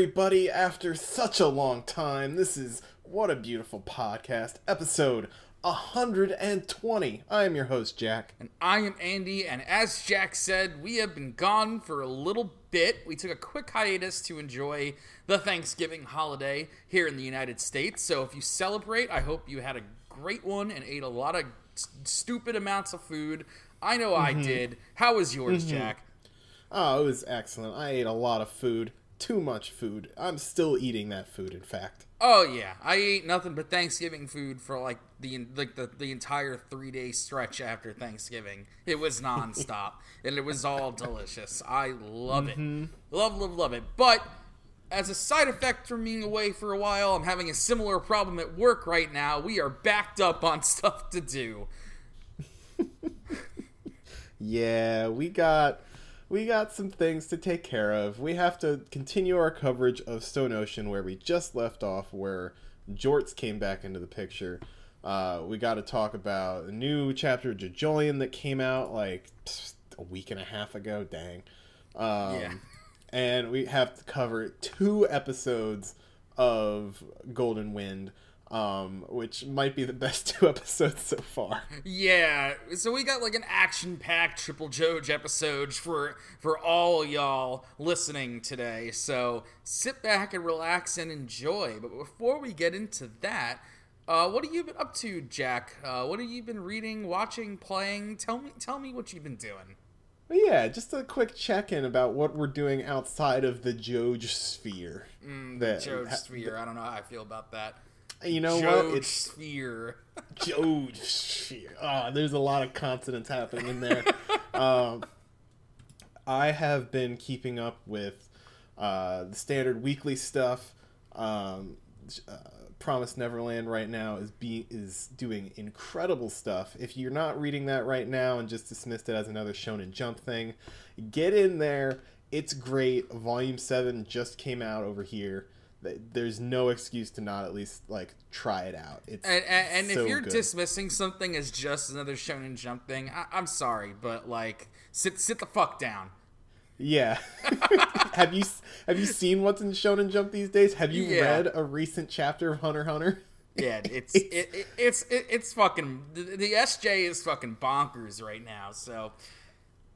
everybody, after such a long time. This is What a Beautiful Podcast, episode 120. I am your host, Jack. And I am Andy, and as Jack said, we have been gone for a little bit. We took a quick hiatus to enjoy the Thanksgiving holiday here in the United States. So if you celebrate, I hope you had a great one and ate a lot of st- stupid amounts of food. I know I mm-hmm. did. How was yours, mm-hmm. Jack? Oh, it was excellent. I ate a lot of food. Too much food. I'm still eating that food, in fact. Oh yeah, I ate nothing but Thanksgiving food for like the like the, the entire three day stretch after Thanksgiving. It was nonstop, and it was all delicious. I love it, mm-hmm. love love love it. But as a side effect from being away for a while, I'm having a similar problem at work right now. We are backed up on stuff to do. Yeah, we got we got some things to take care of. We have to continue our coverage of Stone Ocean where we just left off, where Jorts came back into the picture. Uh, we got to talk about a new chapter of JoJolion that came out like pfft, a week and a half ago. Dang. Um, Yeah. And we have to cover two episodes of Golden Wind, um, which might be the best two episodes so far. Yeah, so we got like an action-packed Triple JoJo episode for for all y'all listening today. So sit back and relax and enjoy. But before we get into that, uh, what have you been up to, Jack? Uh, what have you been reading, watching, playing? Tell me, tell me what you've been doing. Yeah, just a quick check in about what we're doing outside of the JoJo sphere. That- JoJo ha- Sphere. I don't know how I feel about that. You know what? It's Sphere. JoJo sphere. Ah, there's a lot of consonants happening in there. um, I have been keeping up with uh, the standard weekly stuff. Um, uh, Promise Neverland right now is be is doing incredible stuff. If you're not reading that right now and just dismissed it as another Shonen Jump thing, get in there. It's great. Volume seven just came out over here. Th- There's no excuse to not at least like try it out. It's And, and, and so if you're good. dismissing something as just another Shonen Jump thing, I, I'm sorry, but like, sit sit the fuck down. Yeah. have you have you seen what's in Shonen Jump these days? Have you Yeah. read a recent chapter of Hunter Hunter? Yeah, it's it, it, it's it, it's fucking the, the SJ is fucking bonkers right now. So,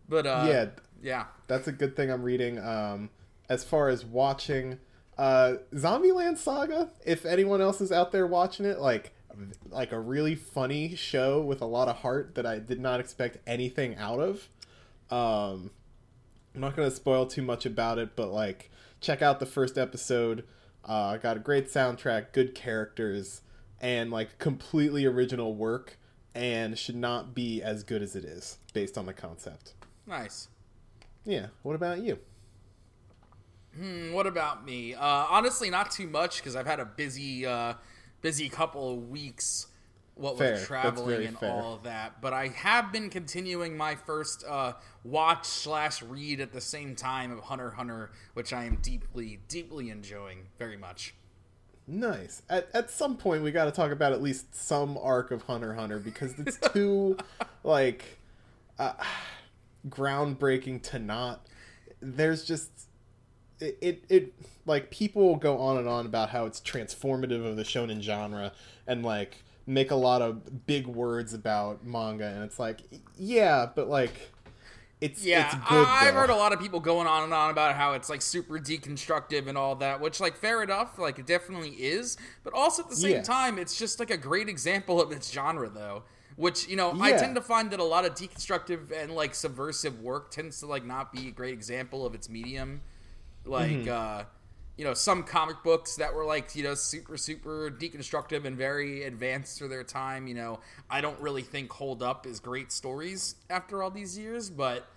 but uh, Yeah. yeah, That's a good thing I'm reading. Um, as far as watching, uh, Zombieland Saga. If anyone else is out there watching it, like like a really funny show with a lot of heart that I did not expect anything out of. Um, I'm not gonna spoil too much about it, but like check out the first episode. Uh, got a great soundtrack, good characters, and like completely original work, and should not be as good as it is based on the concept. nice. Yeah. What about you? Hmm, what about me? Uh, honestly, not too much because I've had a busy uh, busy couple of weeks. What Fair. with traveling and fair. all of that, but I have been continuing my first uh, watch slash read at the same time of Hunter Hunter, which I am deeply deeply enjoying very much. Nice. At, at some point, we got to talk about at least some arc of Hunter Hunter because it's too, like, uh, groundbreaking to not. There's just. It, it, it, like, people go on and on about how it's transformative of the shonen genre and, like, make a lot of big words about manga, and it's like, yeah, but, like. It's, Yeah, it's good. I- I've though. heard a lot of people going on and on about how it's like super deconstructive and all that, which like fair enough, like it definitely is. But also at the same Yeah. time, it's just like a great example of its genre, though. Which you know, I tend to find that a lot of deconstructive and like subversive work tends to like not be a great example of its medium. Like, Mm-hmm. uh, you know, some comic books that were like you know super super deconstructive and very advanced for their time. You know, I don't really think hold up as great stories after all these years, but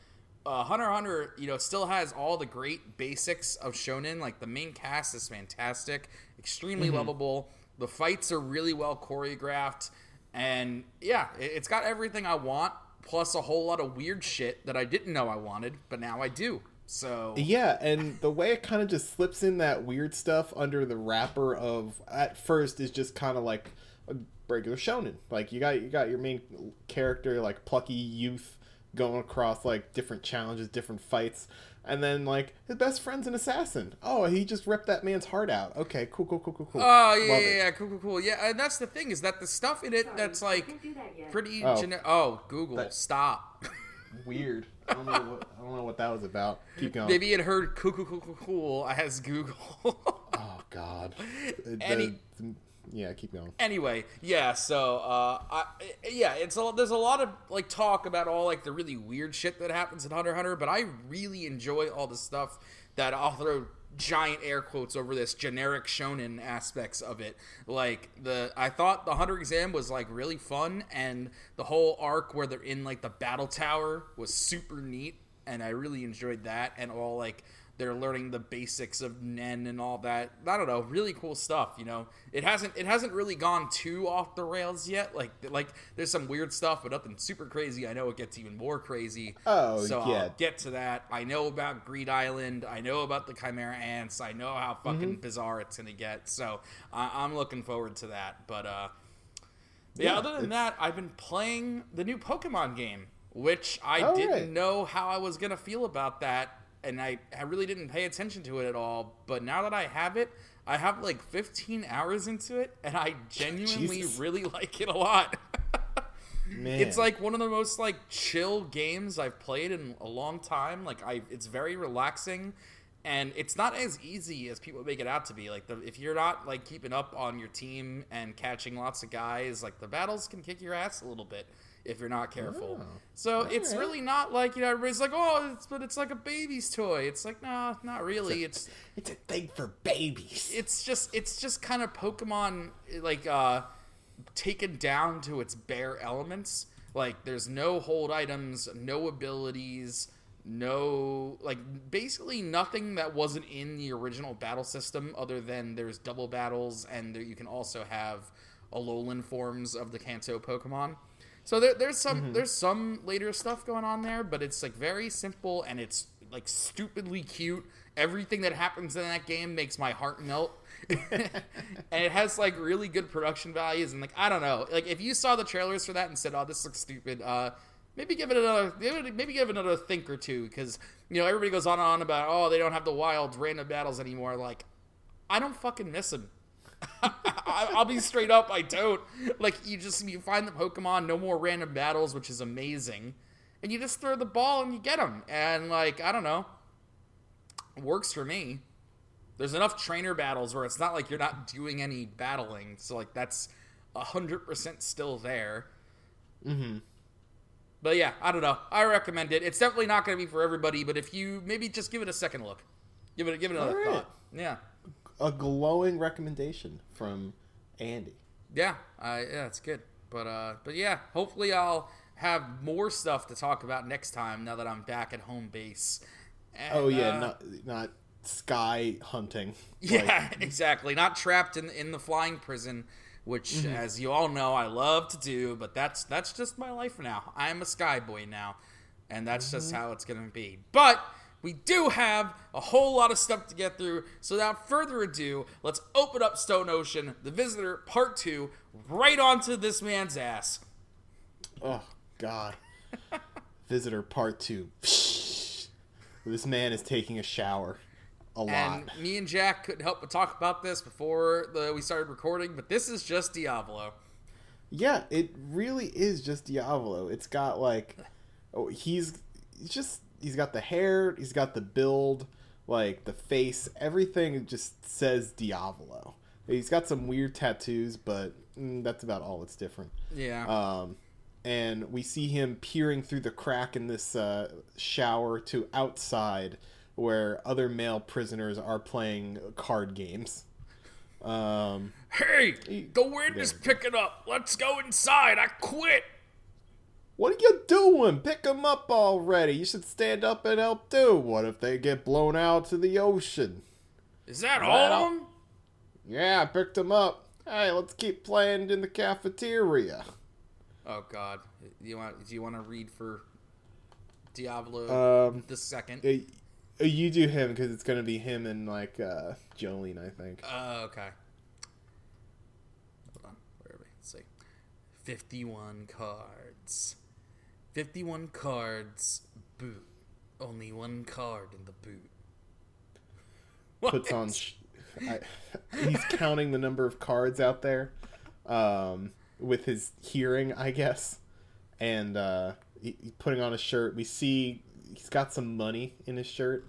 uh, Hunter Hunter, you know, still has all the great basics of shonen. Like the main cast is fantastic, extremely lovable. The fights are really well choreographed, and yeah, it, it's got everything I want, plus a whole lot of weird shit that I didn't know I wanted, but now I do. So Yeah, and the way it kind of just slips in that weird stuff under the wrapper of at first is just kind of like a regular shonen. Like you got you got your main character like plucky youth going across like different challenges, different fights, And then like his best friend's an assassin. Oh, he just ripped that man's heart out. Okay, cool, cool, cool, cool, cool. Oh yeah, Love yeah, it. yeah, cool, cool, cool. Yeah, and that's the thing is that the stuff in it that's like that pretty Oh. generic. Oh, Google, That- stop. Weird. I don't know what I don't know what that was about. Keep going. Maybe it heard cool, cool, cool, as Google. Oh God. The- Any- the- yeah, keep going. anyway, yeah. So, uh, I, yeah, it's a, there's a lot of like talk about all like the really weird shit that happens in Hunter Hunter, but I really enjoy all the stuff that I'll throw giant air quotes over this generic shonen aspects of it. Like the, I thought the Hunter exam was like really fun, and the whole arc where they're in like the battle tower was super neat, and I really enjoyed that, and all like they're learning the basics of Nen and all that. I don't know, really cool stuff. You know, it hasn't it hasn't really gone too off the rails yet. Like like there's some weird stuff, but nothing super crazy. I know it gets even more crazy. Oh, so yeah. I'll get to that. I know about Greed Island. I know about the Chimera Ants. I know how fucking Mm-hmm. bizarre it's gonna get. So I, I'm looking forward to that. But uh, yeah, Yeah, other than that, I've been playing the new Pokemon game, which I Oh, didn't right. know how I was gonna feel about that, and I, I really didn't pay attention to it at all. But now that I have it, I have like 15 hours into it, and I genuinely Jesus. really like it a lot. Man. It's like one of the most like chill games I've played in a long time. Like I, it's very relaxing, and it's not as easy as people make it out to be. Like the, if you're not like keeping up on your team and catching lots of guys, like the battles can kick your ass a little bit if you're not careful. Oh, so it's really not like you know everybody's like oh, it's, but it's like a baby's toy. It's like nah, not really. It's it's a thing for babies. it's just it's just kind of Pokemon like uh taken down to its bare elements. Like there's no hold items, no abilities, no like basically nothing that wasn't in the original battle system other than there's double battles and there, you can also have Alolan forms of the Kanto Pokemon. So there, there's some there's some later stuff going on there, but it's like very simple and it's like stupidly cute. Everything that happens in that game makes my heart melt. and it has like really good production values and like I don't know. Like if you saw the trailers for that and said, "Oh, this looks stupid," uh maybe give it another maybe give it another think or two cuz you know, everybody goes on and on about, "Oh, they don't have the wild random battles anymore." Like I don't fucking miss them. I'll be straight up. I don't like you. Just you find the Pokemon, no more random battles, which is amazing, and you just throw the ball and you get them. And like I don't know, works for me. There's enough trainer battles where it's not like you're not doing any battling, so like that's hundred percent still there. Mm-hmm. But yeah, I don't know. I recommend it. It's definitely not going to be for everybody, but if you maybe just give it a second look, give it give it another right. thought. Yeah. A glowing recommendation from Andy. Yeah, I yeah, it's good. But uh, but yeah, hopefully I'll have more stuff to talk about next time. Now that I'm back at home base. And, Oh yeah, uh, not not sky hunting. yeah, exactly. Not trapped in in the flying prison, which, Mm-hmm. as you all know, I love to do. But that's that's just my life now. I am a sky boy now, and that's just Mm-hmm. how it's gonna be. But we do have a whole lot of stuff to get through. So without further ado, let's open up Stone Ocean, The Visitor, Part Two, right onto this man's ass. Oh God. Visitor part two. this man is taking a shower. A lot. And me and Jack couldn't help but talk about this before the, we started recording, but this is just Diavolo. Yeah, it really is just Diavolo. It's got like, oh, he's, he's just he's got the hair, he's got the build, like the face, everything just says Diavolo. He's got some weird tattoos, but mm, that's about all that's different. Yeah. Um, and we see him peering through the crack in this uh, shower to outside, where other male prisoners are playing card games. Um, hey, the wind is picking up. Let's go inside. I quit. What are you doing? Pick them up already. You should stand up and help too. What if they get blown out to the ocean? Is that Well- all of them? Yeah, I picked them up. Hey, let's keep playing in the cafeteria. Oh God, you want? Do you want to read for Diavolo Um, the second? uh, uh, you do him because it's gonna be him and like uh, Jolyne, I think. Oh, okay. Hold on. Where are we? Let's see. 51 cards. 51 cards. Boo. Only one card in the boot. puts on. Sh- I, he's counting the number of cards out there, um, with his hearing, I guess, and uh, he, he's putting on a shirt. We see he's got some money in his shirt.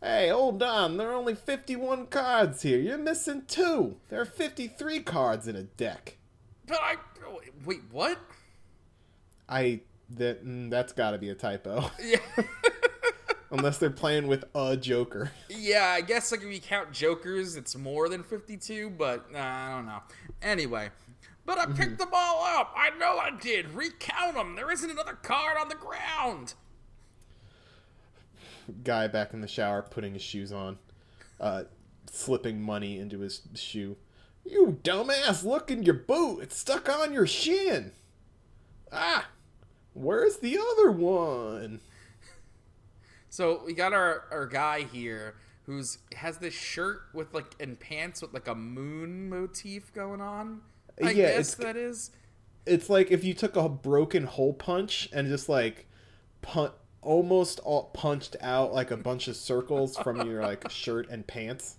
Hey, hold on! There are only fifty-one cards here. You're missing two. There are fifty-three cards in a deck. But I wait. What? I that mm, that's got to be a typo, Yeah. unless they're playing with a Joker. yeah, I guess like if you count jokers, it's more than fifty-two. But uh, I don't know. Anyway. But I picked them all up. I know I did. Recount them. There isn't another card on the ground. guy back in the shower putting his shoes on, uh, slipping money into his shoe. You dumbass, look in your boot. It's stuck on your shin. Ah, where's the other one? So we got our, our guy here who's has this shirt with like and pants with like a moon motif going on. I Yeah, guess that is. It's like if you took a broken hole punch and just like pun- almost all punched out like a bunch of circles from your like shirt and pants.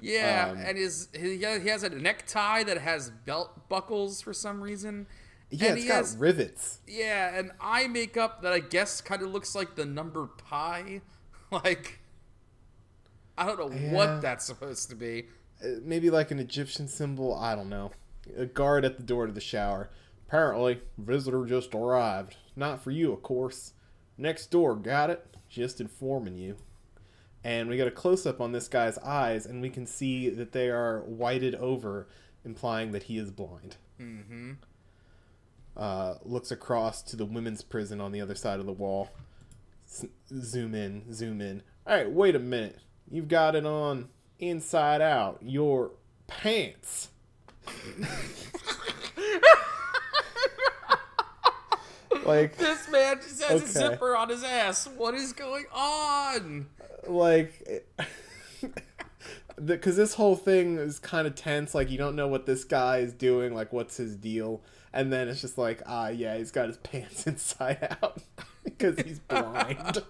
Yeah, Um, and his has, he has a necktie that has belt buckles for some reason. Yeah, and it's he got has rivets. yeah, and eye makeup that I guess kind of looks like the number pi. Like I don't know Yeah. what that's supposed to be. Uh, maybe like an Egyptian symbol. I don't know. A guard at the door to the shower. Apparently, visitor just arrived. Not for you, of course. Next door, got it? Just informing you. And we get a close up on this guy's eyes, and we can see that they are whited over, implying that he is blind. Mm-hmm. Uh, looks across to the women's prison on the other side of the wall. S- zoom in, zoom in. All right, wait a minute. You've got it on inside out. Your pants. like, This man just has a zipper on his ass. What is going on? like, because this whole thing is kind of tense. Like, you don't know what this guy is doing. Like, what's his deal? And then it's just like, ah, yeah, he's got his pants inside out because he's blind.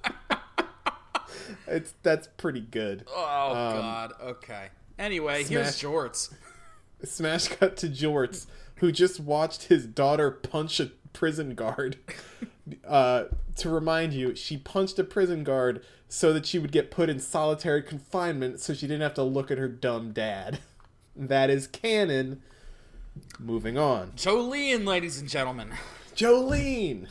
it's that's pretty good. Oh Um, God. Okay. Anyway, here's Jorts. Smash cut to Jorts, who just watched his daughter punch a prison guard. Uh, to remind you, she punched a prison guard so that she would get put in solitary confinement so she didn't have to look at her dumb dad. That is canon. Moving on. Jolyne, ladies and gentlemen. Jolyne!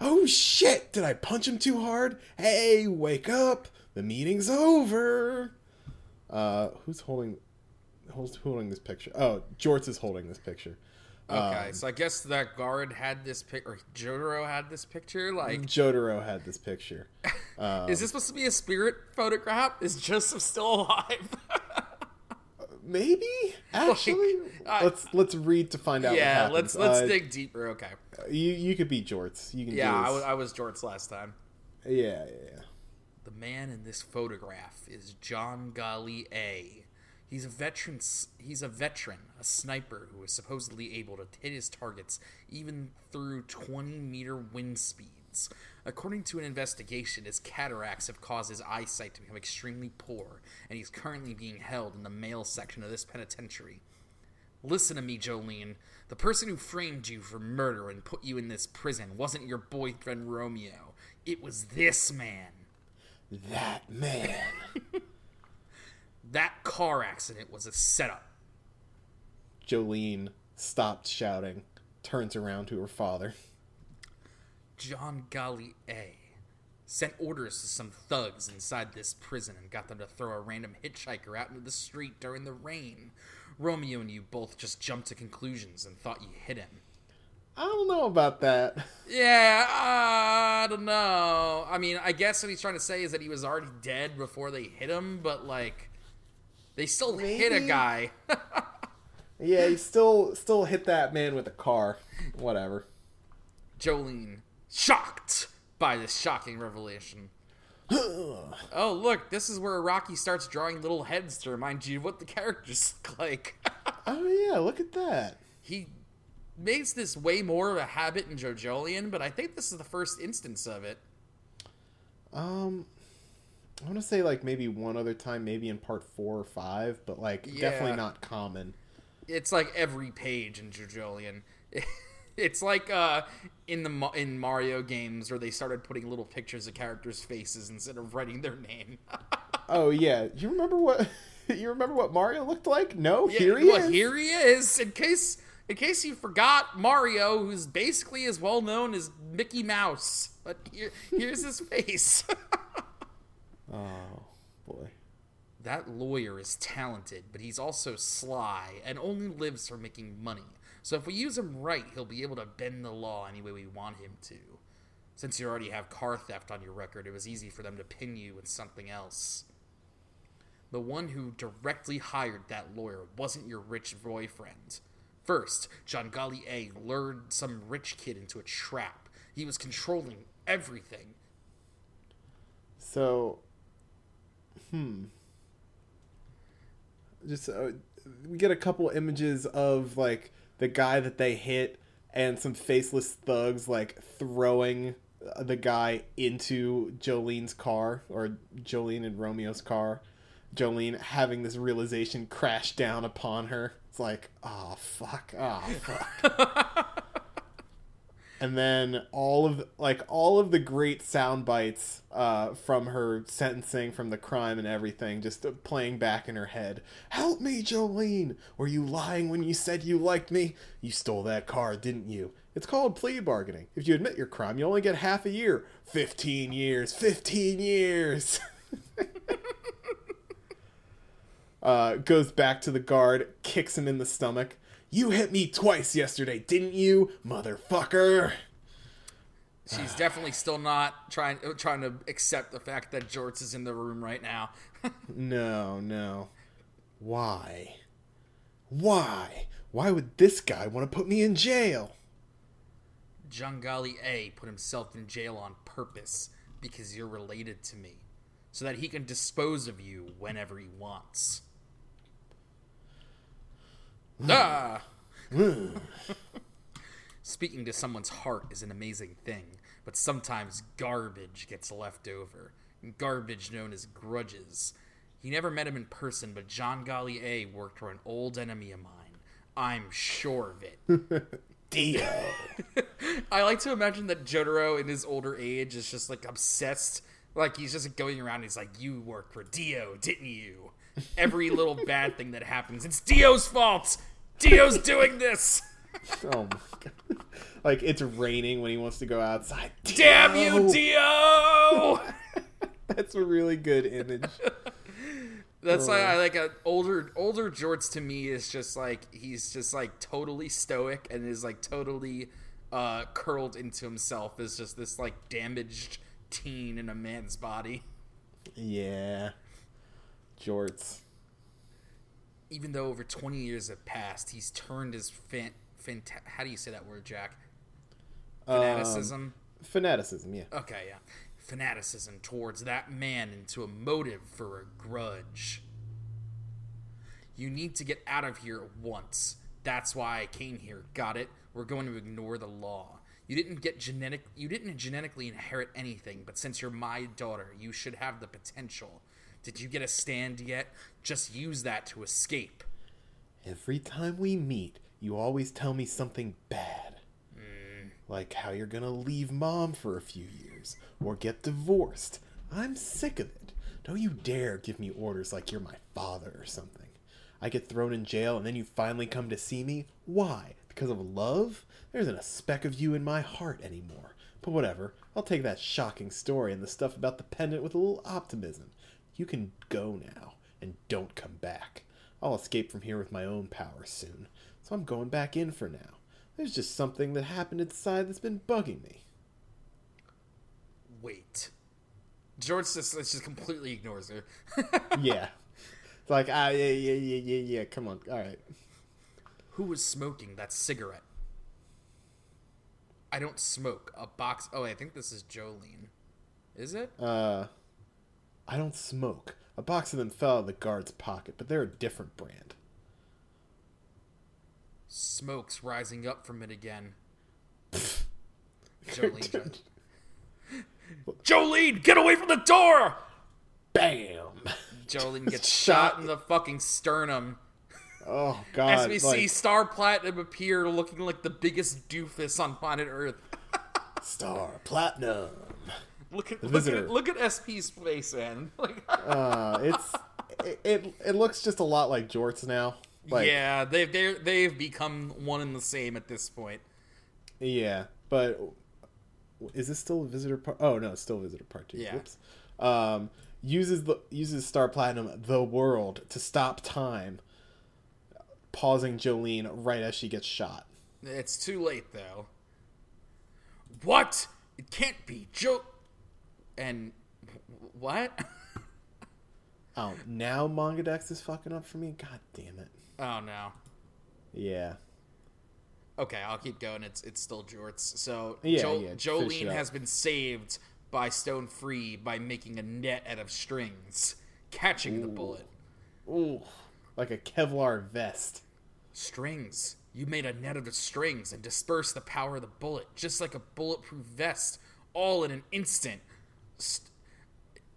Oh shit! Did I punch him too hard? Hey, wake up! The meeting's over! Uh, who's holding. Who's holding this picture? Oh, Jorts is holding this picture. Okay, Um, so I guess that guard had this pic, or Jotaro had this picture. Like, Jotaro had this picture. Um, is this supposed to be a spirit photograph? Is Joseph still alive? maybe actually? I- let's let's read to find out. what yeah, let's let's Uh, dig deeper. Okay. You you could be Jorts. You can. Yeah, do I was, I was Jorts last time. Yeah, yeah, yeah. The man in this photograph is Johngalli A. He's a veteran. He's a veteran, a sniper who is supposedly able to hit his targets even through 20 meter wind speeds. According to an investigation, his cataracts have caused his eyesight to become extremely poor, and he's currently being held in the male section of this penitentiary. Listen to me, Jolyne. The person who framed you for murder and put you in this prison wasn't your boyfriend Romeo. It was this man. That man. That car accident was a setup. Jolyne stopped shouting, turns around to her father. Johngalli A. sent orders to some thugs inside this prison and got them to throw a random hitchhiker out into the street during the rain. Romeo and you both just jumped to conclusions and thought you hit him. I don't know about that. Yeah, I don't know. I mean, I guess what he's trying to say is that he was already dead before they hit him, but like, they still hit a guy. Yeah, he still still hit that man with a car. Whatever. Jolyne, shocked by this shocking revelation. oh, look, this is where Araki starts drawing little heads to remind you of what the characters look like. Oh yeah, look at that. he makes this way more of a habit in JoJolion, but I think this is the first instance of it. Um, I want to say like maybe one other time, maybe in part four or five, but like Yeah. definitely not common. It's like every page in JoJolion. It's like uh, in the in Mario games where they started putting little pictures of characters' faces instead of writing their name. Oh yeah, you remember what? You remember what Mario looked like? No, Yeah, here he well, is. Here he is. In case in case you forgot, Mario, who's basically as well known as Mickey Mouse, but here, here's his face. Oh boy. that lawyer is talented, but he's also sly and only lives for making money. So if we use him right, he'll be able to bend the law any way we want him to. Since you already have car theft on your record, it was easy for them to pin you with something else. The one who directly hired that lawyer wasn't your rich boyfriend. First, John A lured some rich kid into a trap. He was controlling everything. So, hmm. Just uh, we get a couple images of like the guy that they hit and some faceless thugs like throwing the guy into Jolyne's car or Jolyne and Romeo's car. Jolyne having this realization crash down upon her. It's like, oh fuck, oh fuck. and then all of like all of the great sound bites uh, from her sentencing from the crime and everything just uh, playing back in her head. Help me Jolyne! Were you lying when you said you liked me? You stole that car didn't you? It's called plea bargaining. If you admit your crime you only get half a year. 15 years. 15 years. Uh, goes back to the guard kicks him in the stomach you hit me twice yesterday, didn't you, motherfucker? She's definitely still not trying uh, trying to accept the fact that Jorts is in the room right now. No, no. Why? Why? Why would this guy want to put me in jail? Johngalli A put himself in jail on purpose because you're related to me, so that he can dispose of you whenever he wants. Ah! Speaking to someone's heart is an amazing thing, but sometimes garbage gets left over. Garbage known as grudges. He never met him in person, but John A worked for an old enemy of mine. I'm sure of it. Dio. I like to imagine that Jotaro in his older age is just like obsessed. Like he's just going around. He's like, "You work for Dio, didn't you?" Every little bad thing that happens, it's Dio's fault. Dio's doing this. oh my god. Like it's raining when he wants to go outside. Damn you, Dio! Dio! That's a really good image. That's why I like a older older Jorts to me is just like he's just like totally stoic and is like totally uh curled into himself as just this like damaged teen in a man's body. Yeah. Jorts. Even though over 20 years have passed, he's turned his fan, fanta- how do you say that word, Jack? Fanaticism. Um, fanaticism, yeah. okay, yeah. Fanaticism towards that man into a motive for a grudge. You need to get out of here at once. That's why I came here. Got it? We're going to ignore the law. You didn't get genetic you didn't genetically inherit anything, but since you're my daughter, you should have the potential. Did you get a stand yet? Just use that to escape. Every time we meet, you always tell me something bad. Hmm. Like how you're gonna leave mom for a few years or get divorced. I'm sick of it. Don't you dare give me orders like you're my father or something. I get thrown in jail and then you finally come to see me? Why? Because of love? There isn't a speck of you in my heart anymore. But whatever, I'll take that shocking story and the stuff about the pendant with a little optimism. You can go now, and don't come back. I'll escape from here with my own power soon, so I'm going back in for now. There's just something that happened inside that's been bugging me. Wait. George just, just completely ignores her. yeah. It's like, ah, yeah, yeah, yeah, yeah, yeah, come on, alright. Who was smoking that cigarette? I don't smoke. A box. Oh, I think this is Jolyne. Is it? Uh, I don't smoke. A box of them fell out of the guard's pocket, but they're a different brand. Smoke's rising up from it again. Jolyne. Jolyne, get away from the door! Bam. Jolyne gets Shot. shot in the fucking sternum. Oh god. As we see Star Platinum appear looking like the biggest doofus on planet Earth. Star Platinum. Look at, look at look at SP's face, man. Like, Uh, it's it, it it looks just a lot like Jorts now. Like yeah, they've they they've become one and the same at this point. yeah, but is this still a Visitor Part? Oh no, it's still Visitor Part Two. Yeah. Whoops. Um, uses the uses Star Platinum the world to stop time, pausing Jolyne right as she gets shot. It's too late though. What? It can't be Joe. And what? Oh, now Manga Dex is fucking up for me. God damn it. oh no. Yeah. Okay, I'll keep going. It's it's still Jorts. So Yeah, jo- yeah, Jolyne has been saved by Stone Free by making a net out of strings, catching the bullet. Ooh, like a Kevlar vest. Strings. You made a net of the strings and dispersed the power of the bullet, just like a bulletproof vest, all in an instant. St-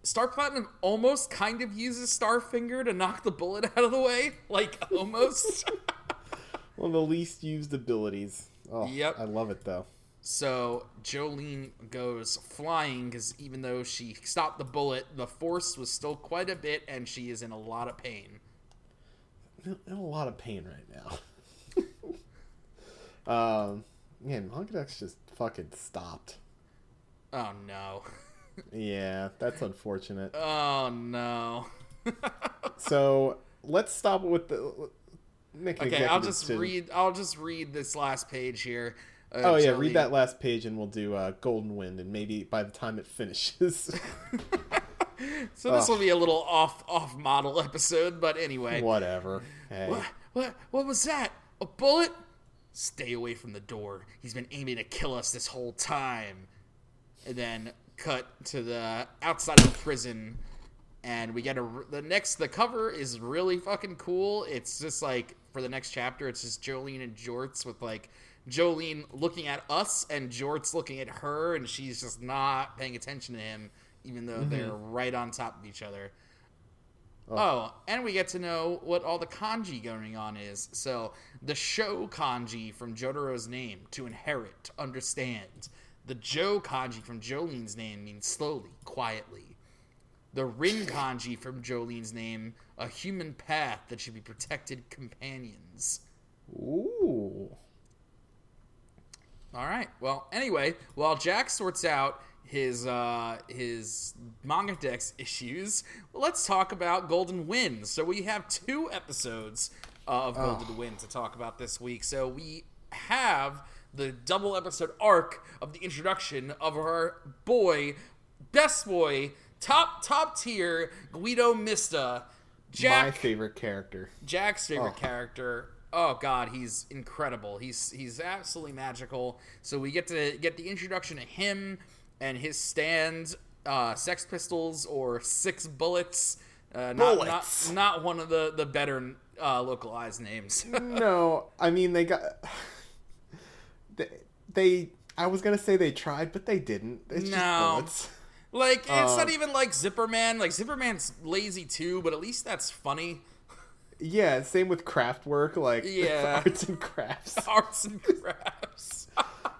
Star Platinum almost kind of uses Starfinger to knock the bullet out of the way. Like, almost. One of the least used abilities. Oh, Yep. I love it though. so, Jolyne goes flying because even though she stopped the bullet, the force was still quite a bit and she is in a lot of pain. in in a lot of pain right now. um, man, Manga Dex just fucking stopped. Oh no. Yeah, that's unfortunate. Oh no. So let's stop with the. Okay, I'll just decision. read. I'll just read this last page here. Uh, Oh yeah, read that last page and we'll do uh, Golden Wind, and maybe by the time it finishes, So this will be a little off off model episode, but anyway. whatever. Hey, What, what what was that? A bullet? Stay away from the door. He's been aiming to kill us this whole time. And then cut to the outside of the prison, and we get a the next. The cover is really fucking cool. It's just like for the next chapter, it's just Jolyne and Jorts with like Jolyne looking at us and Jorts looking at her, and she's just not paying attention to him, even though mm-hmm. they're right on top of each other. Oh. oh, and we get to know what all the kanji going on is. So, the show kanji from Jotaro's name, to inherit, to understand. The Joe kanji from Jolyne's name means slowly, quietly. The Rin kanji from Jolyne's name, a human path that should be protected companions. ooh, All right. Well, anyway, while Jack sorts out his uh, his manga dex issues, let's talk about Golden Wind. So we have two episodes uh, of Golden Wind to talk about this week. So we have the double episode arc of the introduction of our boy, best boy, top top tier Guido Mista. Jack, my favorite character. Jack's favorite Oh. character. Oh god, he's incredible. He's he's absolutely magical. So we get to get the introduction to him and his stand, uh, Sex Pistols or Six Bullets. Uh, not, Bullets. not not one of the the better uh, localized names. no, I mean they got they, they. I was gonna say they tried, but they didn't. It's No. just bullets. like it's Uh, not even like Zipperman. Like Zipperman's lazy too, but at least that's funny. Yeah, same with Kraft Work, like Yeah. arts and crafts. Arts and crafts.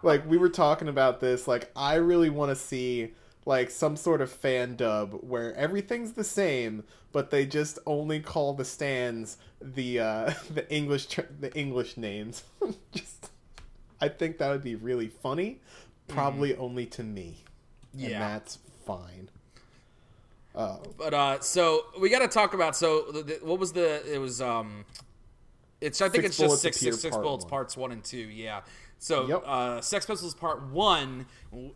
Like we were talking about this. Like I really want to see like some sort of fan dub where everything's the same, but they just only call the stands the uh, the English tr- the English names. just, I think that would be really funny. Probably only to me, and Yeah. that's fine. Oh, But uh, so we got to talk about so the, the, what was the it was um, it's I think Six it's just six six six six Appear six six Part bullets One. parts one and two. Yeah. So Yep. uh, Sex Pistols Part One.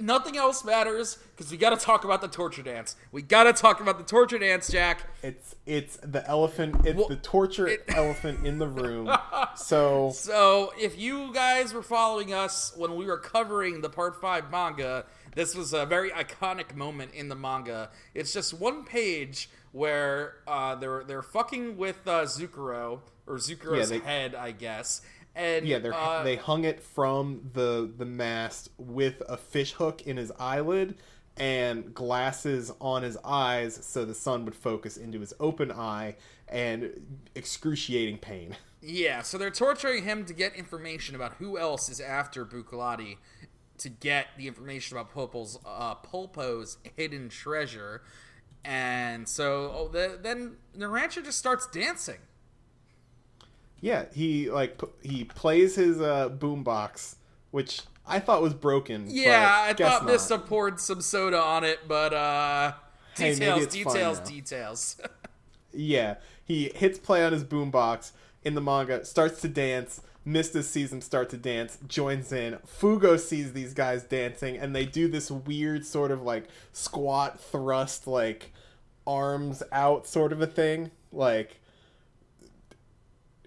Nothing else matters because we got to talk about the torture dance. We got to talk about the torture dance, Jack. it's it's the elephant. It's Well, the torture it- elephant in the room. So So, if you guys were following us when we were covering the Part 5 manga, this was a very iconic moment in the manga. It's just one page where uh, they're, they're fucking with uh, Zucchero, or Zucchero's Yeah, they- head, I guess. And Yeah, they uh, they hung it from the the mast with a fish hook in his eyelid and glasses on his eyes so the sun would focus into his open eye and excruciating pain. Yeah, so they're torturing him to get information about who else is after Bucciarati to get the information about Polpo's, uh, Polpo's hidden treasure. And so oh, the, then Narancia just starts dancing. Yeah, he like p- he plays his uh, boombox, which I thought was broken. Yeah, I thought not. Mista poured some soda on it, but uh, Hey, details, it's details, details. Yeah, he hits play on his boombox in the manga, starts to dance. Mista sees him start to dance, joins in. Fugo sees these guys dancing, and they do this weird sort of like squat thrust, like arms out sort of a thing. Like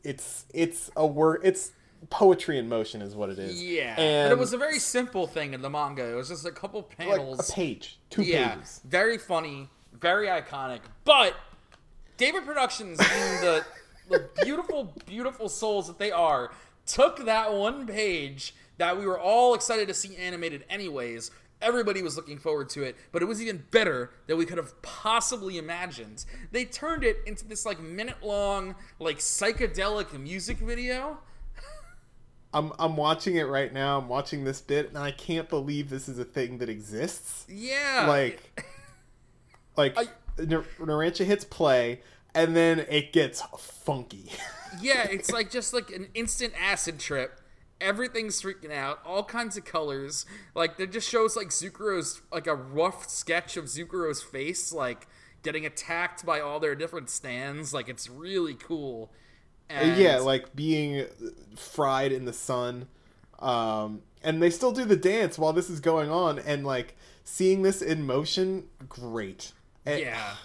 it's it's a word. It's poetry in motion, is what it is. yeah, and but it was a very simple thing in the manga. It was just a couple like panels. a page, two yeah, pages. very funny, very iconic. But David Productions, being the the beautiful, beautiful souls that they are, took that one page that we were all excited to see animated, anyways. Everybody was looking forward to it, but it was even better than we could have possibly imagined. They turned it into this like minute long, like psychedelic music video. I'm I'm watching it right now. I'm watching this bit, and I can't believe this is a thing that exists. Yeah, like like I- Nar- Narancia hits play and then it gets funky Yeah, it's like just like an instant acid trip. Everything's freaking out, all kinds of colors. Like it just shows like Zucchero's like a rough sketch of Zucchero's face, like getting attacked by all their different stands. Like it's really cool. And yeah like being fried in the sun um and they still do the dance while this is going on and like seeing this in motion great And- yeah.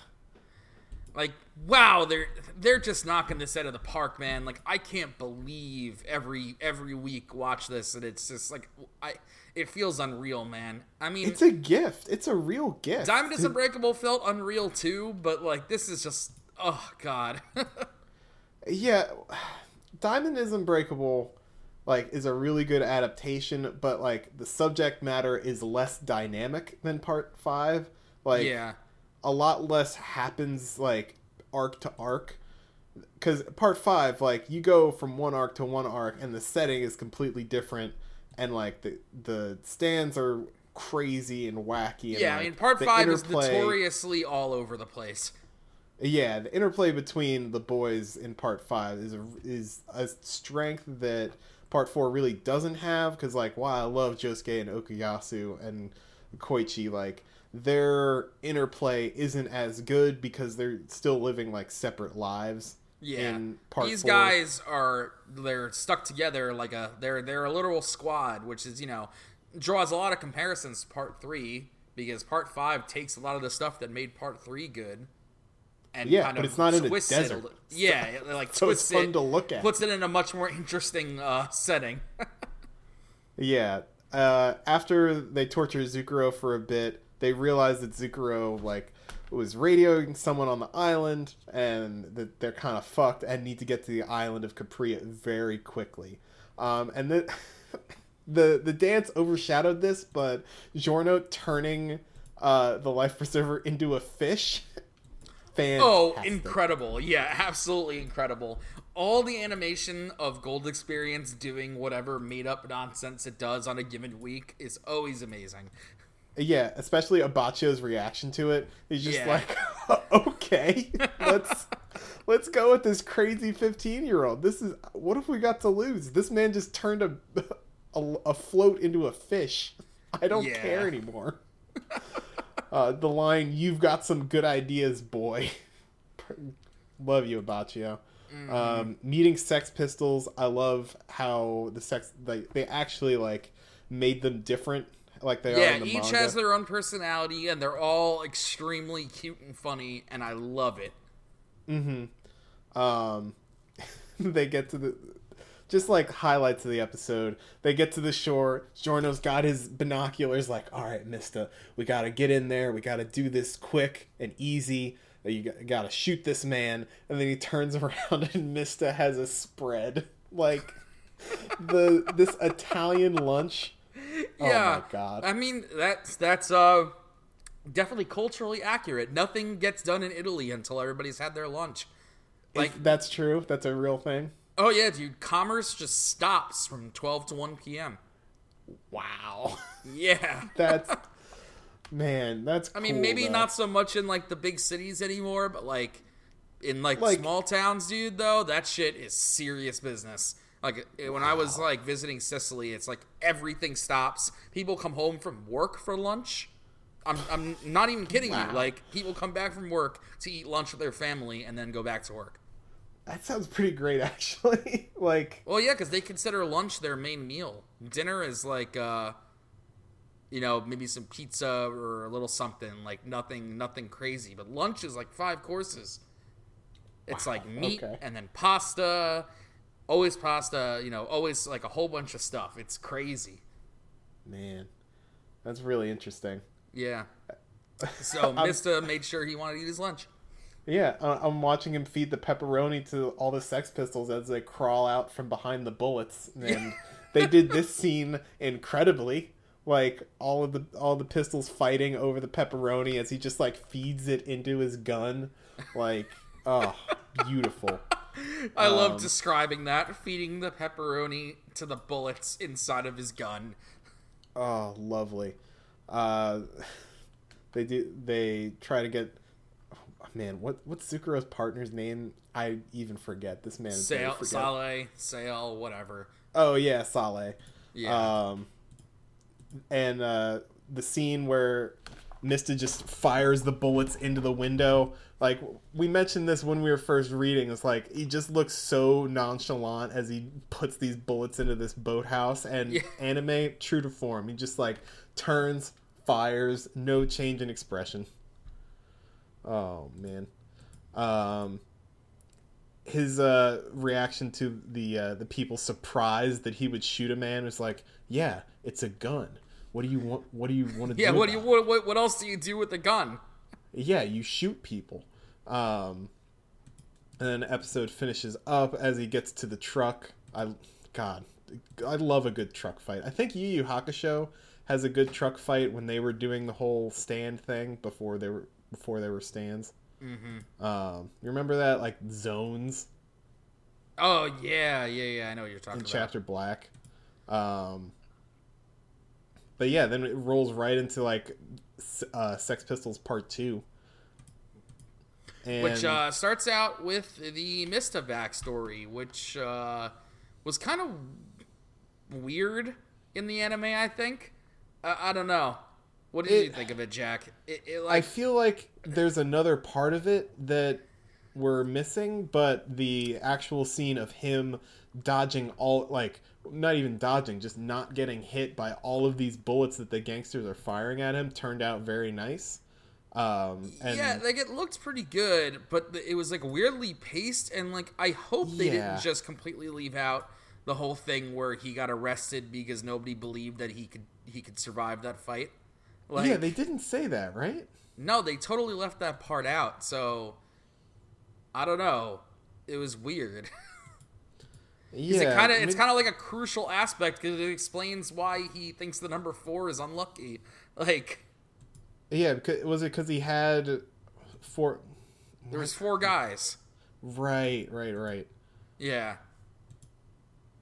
Like wow, they're they're just knocking this out of the park, man. Like I can't believe every every week watch this and it's just like I it feels unreal, man. I mean it's a gift it's a real gift Diamond is Unbreakable felt unreal too, but like this is just oh god. yeah diamond is unbreakable like is a really good adaptation but like the subject matter is less dynamic than part five like yeah. A lot less happens like arc to arc because part five like you go from one arc to one arc and the setting is completely different and like the the stands are crazy and wacky and, Yeah, I mean part the 5 is notoriously all over the place. yeah the interplay between the boys in part five is a, is a strength that part four really doesn't have because like while i love josuke and okuyasu and koichi like their interplay isn't as good because they're still living like separate lives Yeah. in part These four. guys are they're stuck together like a they're they're a literal squad, which is, you know, draws a lot of comparisons to part 3 because part 5 takes a lot of the stuff that made part 3 good. And Yeah, kind but of it's not in a twists it desert. Yeah, it, like So it's fun it, to look at. puts it in a much more interesting uh, setting. Yeah. Uh, after they torture Zucchero for a bit, they realize that Zucchero like was radioing someone on the island, and that they're kind of fucked and need to get to the island of Capri very quickly. Um, and then the the dance overshadowed this, but Giorno turning uh, the life preserver into a fish. Fantastic. Oh, incredible. Yeah, absolutely incredible. All the animation of Gold Experience doing whatever made up nonsense it does on a given week is always amazing. Yeah, especially Abbacchio's reaction to it. He's just Yeah. like, okay, let's let's go with this crazy fifteen year old. This is what have we got to lose? This man just turned a a, a float into a fish. I don't Yeah. care anymore. uh, the line, "You've got some good ideas, boy." love you, Abbacchio. Mm-hmm. Um, meeting Sex Pistols, I love how the sex they they actually like made them different, like they are Yeah, each manga. has their own personality and they're all extremely cute and funny, and I love it. Mm-hmm. Um they get to the just like highlights of the episode they get to the shore Giorno's got his binoculars like all right mista we gotta get in there we gotta do this quick and easy you got- gotta shoot this man and then he turns around and mista has a spread like the this Italian lunch. Yeah. Oh my god. I mean, that's that's uh definitely culturally accurate. Nothing gets done in Italy until everybody's had their lunch. Like, Is- that's true. That's a real thing. oh yeah, dude, commerce just stops from 12 to 1 p.m. Wow. Yeah. That's man. That's. I mean, maybe though. not so much in like the big cities anymore, but like in like, Like- small towns, dude, though, that shit is serious business. Like eh, when I was like visiting Sicily, it's like everything stops. People come home from work for lunch. I'm I'm not even kidding Wow. you. Like people come back from work to eat lunch with their family and then go back to work. That sounds pretty great, actually. like, Well, yeah, because they consider lunch their main meal. Dinner is like, uh, you know, maybe some pizza or a little something, like nothing, nothing crazy. But lunch is like five courses. It's like meat okay. and then pasta, always pasta. You know, always like a whole bunch of stuff. It's crazy. man, that's really interesting. Yeah. So Mista made sure he wanted to eat his lunch. Yeah, uh, I'm watching him feed the pepperoni to all the Sex Pistols as they crawl out from behind the bullets, and they did this scene incredibly. Like all of the all the pistols fighting over the pepperoni as he just like feeds it into his gun, like oh, beautiful. I love Um, describing that, feeding the pepperoni to the bullets inside of his gun. Oh, lovely. Uh, they do. They try to get. Oh, man, what what's Zucchero's partner's name? I even forget. This man Sale, forget- Saleh, Sale, whatever. Oh yeah, Saleh. Yeah. Um, and uh, the scene where Mista just fires the bullets into the window. Like we mentioned this when we were first reading. It's like he just looks so nonchalant as he puts these bullets into this boathouse. And Yeah. anime, true to form, he just like turns, fires, no change in expression. Oh man. Um, his uh, reaction to the uh, the people surprised that he would shoot a man was like, "Yeah, it's a gun. What do you want? What do you want to Yeah, do? what do you what, what what else do you do with the gun? Yeah, you shoot people." Um, and then the episode finishes up as he gets to the truck. I, God, I love a good truck fight. I think Yu Yu Hakusho has a good truck fight when they were doing the whole stand thing before they were before they were stands. Mm-hmm. Um, you remember that like zones Oh yeah, yeah, yeah. I know what you're talking in about. chapter black um but yeah then it rolls right into like uh sex pistols part two and which uh, starts out with the Mista backstory, which uh, was kind of weird in the anime. I think. Uh, I don't know. What did It- you think of it, Jack? It, it i feel like there's another part of it that we're missing but the actual scene of him dodging all like not even dodging just not getting hit by all of these bullets that the gangsters are firing at him turned out very nice um and yeah, like it looked pretty good, but the, it was like weirdly paced, and like I hope they Yeah. didn't just completely leave out the whole thing where he got arrested because nobody believed that he could he could survive that fight. Like, yeah they didn't say that right no, they totally left that part out. So I don't know. It was weird. yeah it kind of it's kind of like a crucial aspect because it explains why he thinks the number four is unlucky. Like Yeah, was it because he had four? there was four guys. Right, right, right. Yeah.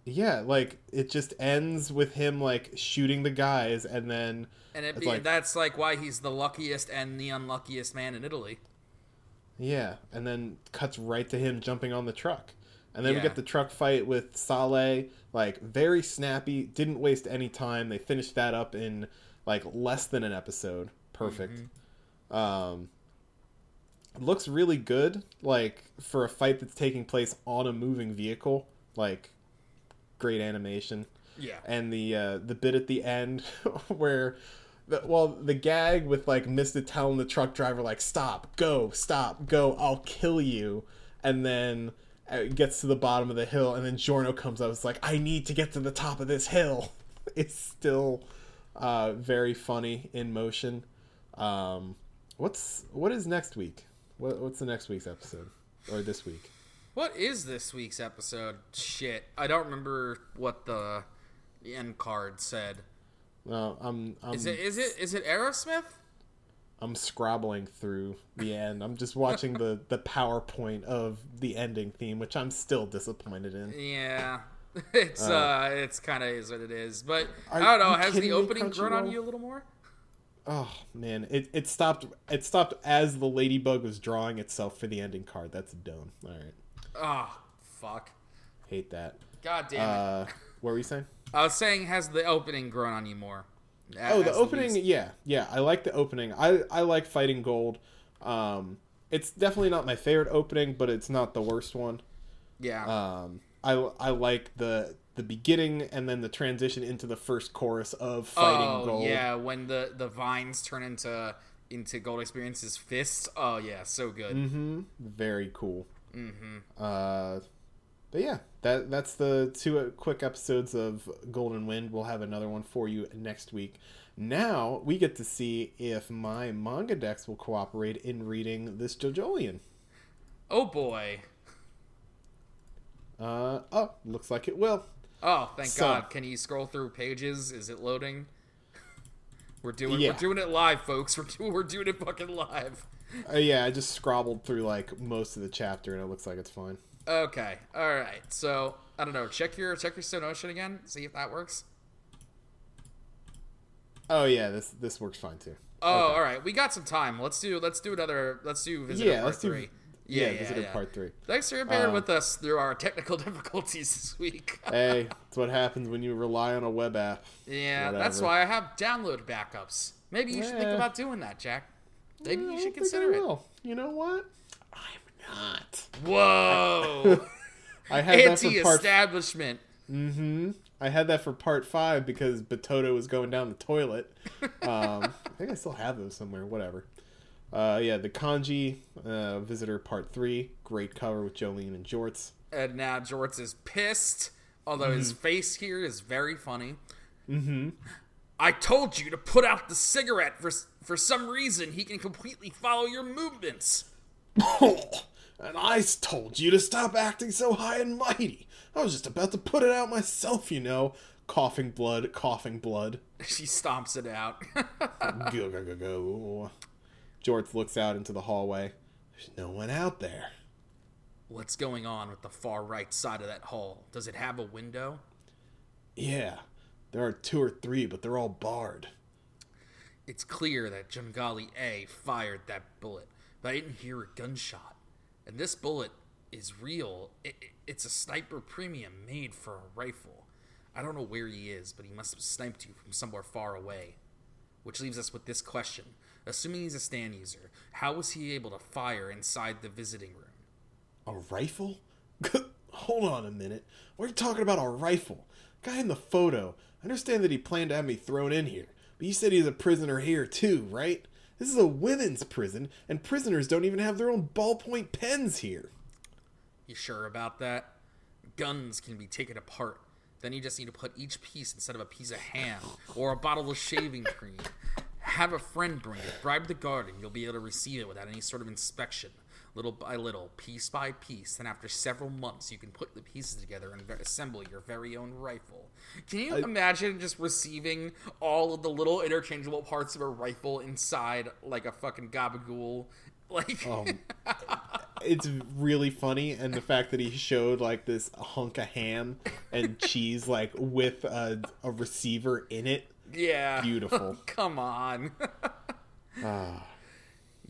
Yeah, like it just ends with him like shooting the guys, and then And it be, like- that's like why he's the luckiest and the unluckiest man in Italy. yeah, and then cuts right to him jumping on the truck, and then we get the truck fight with Saleh, like very snappy, didn't waste any time. They finished that up in like less than an episode, perfect. Um, looks really good, like for a fight that's taking place on a moving vehicle, like great animation. Yeah. and the uh, the bit at the end where the, well the gag with like Mista telling the truck driver like stop. Go. Stop. Go. I'll kill you. And then gets to the bottom of the hill and then Giorno comes up. It's like I need to get to the top of this hill. It's still uh, very funny in motion. Um, what's what is next week? What, what's the next week's episode? Or this week? What is this week's episode? Shit, I don't remember what the, the end card said. Well, I'm I'm Is it is it is it Aerosmith? I'm scrabbling through the end. I'm just watching the the PowerPoint of the ending theme, which I'm still disappointed in. Yeah, it's uh, it's kind of is what it is. But I don't know. Has the opening grown on you a little more? Oh man, it it stopped it stopped as the ladybug was drawing itself for the ending card. That's dumb. All right, Oh, fuck. hate that. God damn it. Uh, what were you saying? I was saying, has the opening grown on you more? Oh, the opening, weeks- yeah, yeah. I like the opening. I I like Fighting Gold. Um, it's definitely not my favorite opening, but it's not the worst one. Yeah. Um, I I like the the beginning and then the transition into the first chorus of Fighting oh, Gold. yeah. When the the vines turn into into Gold Experience's fists. Oh yeah, so good. Mm-hmm. Very cool. Mm-hmm. Uh, but yeah, that that's the two uh, quick episodes of Golden Wind. We'll have another one for you next week. Now we get to see if my manga decks will cooperate in reading this JoJolion. Oh boy. Uh, oh, looks like it will. Oh, thank So- God. Can you scroll through pages? Is it loading? We're doing Yeah. we're doing it live, folks. We're doing we're doing it fucking live. Uh, yeah, I just scrabbled through like most of the chapter, and it looks like it's fine. Okay. All right. So I don't know. Check your check your Sonotion again. See if that works. Oh yeah, this this works fine too. Oh, all right. We got some time. Let's do let's do another. Let's do visitor Yeah, part let's do- three. Yeah, visitor part three. Thanks for bearing Uh, with us through our technical difficulties this week. hey, it's what happens when you rely on a web app. yeah, that's why I have download backups. Maybe you should think about doing that, Jack. Maybe you should consider it. You know what? I'm not. Whoa! I had that for part. Anti-establishment. hmm I had that for part five because Batoto was going down the toilet. Um, I think I still have those somewhere. Whatever. Uh, yeah, the kanji uh, visitor part three. Great cover with Jolyne and Jorts. And now Jorts is pissed, although his Mm-hmm. face here is very funny. Mm-hmm. I told you to put out the cigarette for for some reason. He can completely follow your movements. and I told you to stop acting so high and mighty. I was just about to put it out myself, you know. Coughing blood, coughing blood. She stomps it out. go, go, go, go. Jorts looks out into the hallway. There's no one out there. What's going on with the far right side of that hall? Does it have a window? Yeah, there are two or three, but they're all barred. It's clear that Johngalli A fired that bullet, but I didn't hear a gunshot. And this bullet is real. It, it- it's a sniper premium made for a rifle. I don't know where he is, but he must have sniped you from somewhere far away. Which leaves us with this question. Assuming he's a stand user, how was he able to fire inside the visiting room? A rifle? Hold on a minute. Why are you talking about a rifle? Guy in the photo. I understand that he planned to have me thrown in here, but you said he's a prisoner here too, right? This is a women's prison, and prisoners don't even have their own ballpoint pens here. You sure about that? Guns can be taken apart. Then you just need to put each piece instead of a piece of ham or a bottle of shaving cream. Have a friend bring it. Bribe the guard, and you'll be able to receive it without any sort of inspection. Little by little, piece by piece. Then, after several months, you can put the pieces together and assemble your very own rifle. Can you imagine just receiving all of the little interchangeable parts of a rifle inside like a fucking gabagool? Like, Um, it's really funny, and the fact that he showed like this hunk of ham and cheese, like with a, a receiver in it. yeah. Beautiful. Come on. Ah,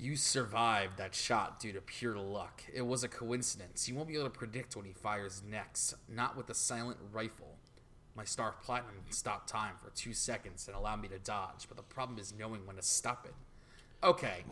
You survived that shot due to pure luck. It was a coincidence. You won't be able to predict when he fires next, not with a silent rifle. My Star Platinum stopped time for two seconds and allowed me to dodge, but the problem is knowing when to stop it. Okay.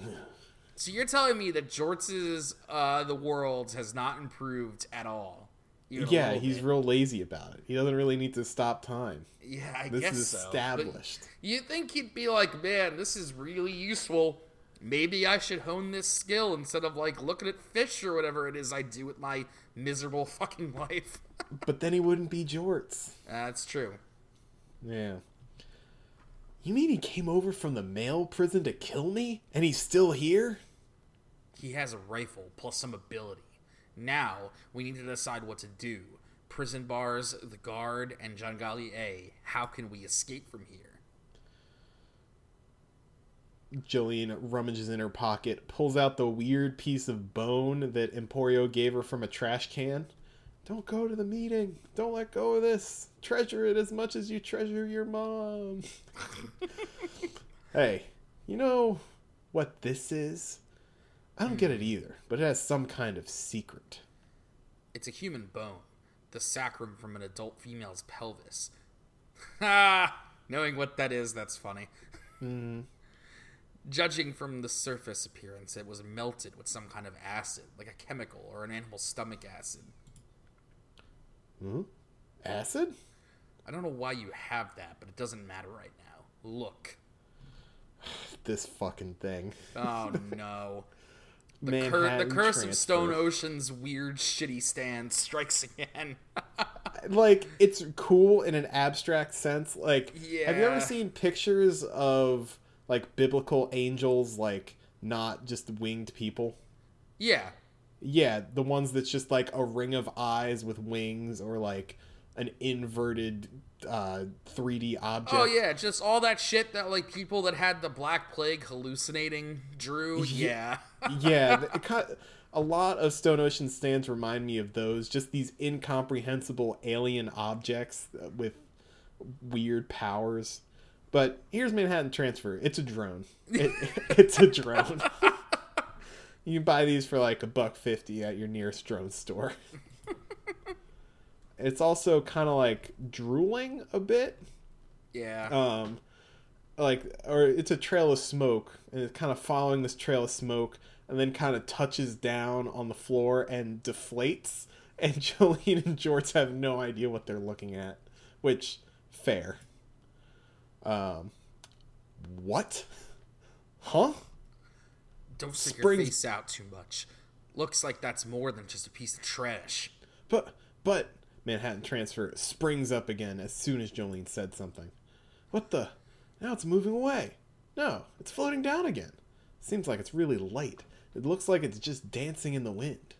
So you're telling me that Jorts's uh, The World has not improved at all? Yeah, he's bit? real lazy about it. He doesn't really need to stop time. Yeah, I This guess is so. Established. You think he'd be like, man, this is really useful. Maybe I should hone this skill instead of like looking at fish or whatever it is I do with my miserable fucking life. But then he wouldn't be Jorts. That's true. Yeah. You mean he came over from the male prison to kill me? And he's still here? He has a rifle plus some ability. Now we need to decide what to do. Prison bars, the guard, and Johngalli A. How can we escape from here? Jolyne rummages in her pocket, pulls out the weird piece of bone that Emporio gave her from a trash can. Don't go to the meeting. Don't let go of this. Treasure it as much as you treasure your mom. hey, you know what this is? I don't get it either, but it has some kind of secret. It's a human bone, the sacrum from an adult female's pelvis. Ha! Knowing what that is, that's funny. Mm-hmm. Judging from the surface appearance, it was melted with some kind of acid, like a chemical or an animal's stomach acid. Hmm? Acid? I don't know why you have that, but it doesn't matter right now. Look. This fucking thing. Oh no. The, cur- the curse of Stone. Ocean's weird shitty stand strikes again. like it's cool in an abstract sense. Like, have you ever seen pictures of like biblical angels, like not just winged people? yeah. Yeah, the ones that's just like a ring of eyes with wings, or like an inverted uh 3D object. Oh yeah, just all that shit that like people that had the Black Plague hallucinating drew. Yeah. yeah, kind a lot of Stone Ocean stands remind me of those. Just these incomprehensible alien objects with weird powers. But here's Manhattan Transfer. It's a drone. It, it's a drone. you buy these for like a buck fifty at your nearest drone store. it's also kind of like drooling a bit yeah. um like or it's a trail of smoke and it's kind of following this trail of smoke and then kind of touches down on the floor and deflates and Jolyne and Jorts have no idea what they're looking at which fair um what? Huh? Don't stick your face out too much. Looks like that's more than just a piece of trash. but but Manhattan transfer springs up again as soon as Jolyne said something. What the? Now it's moving away. No it's floating down again. Seems like it's really light. It looks like it's just dancing in the wind.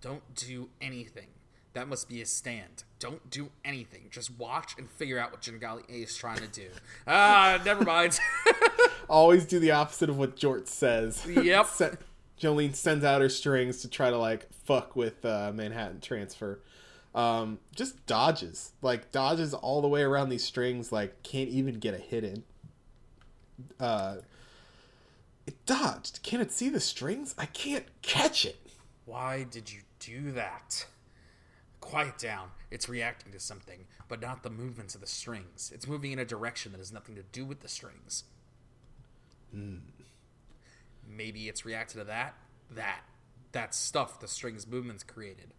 Don't do anything. That must be a stand. Don't do anything. Just watch and figure out what Johngalli A is trying to do. Ah, never mind. always do the opposite of what Jort says Yep. Jolyne sends out her strings to try to like fuck with uh, Manhattan transfer um, just dodges like dodges all the way around these strings like can't even get a hit in uh, it dodged can it see the strings I can't catch it Why did you do that? Quiet down. It's reacting to something, but not the movements of the strings. It's moving in a direction that has nothing to do with the strings. Hmm. Maybe it's reacted to that. That. That stuff the strings movements created.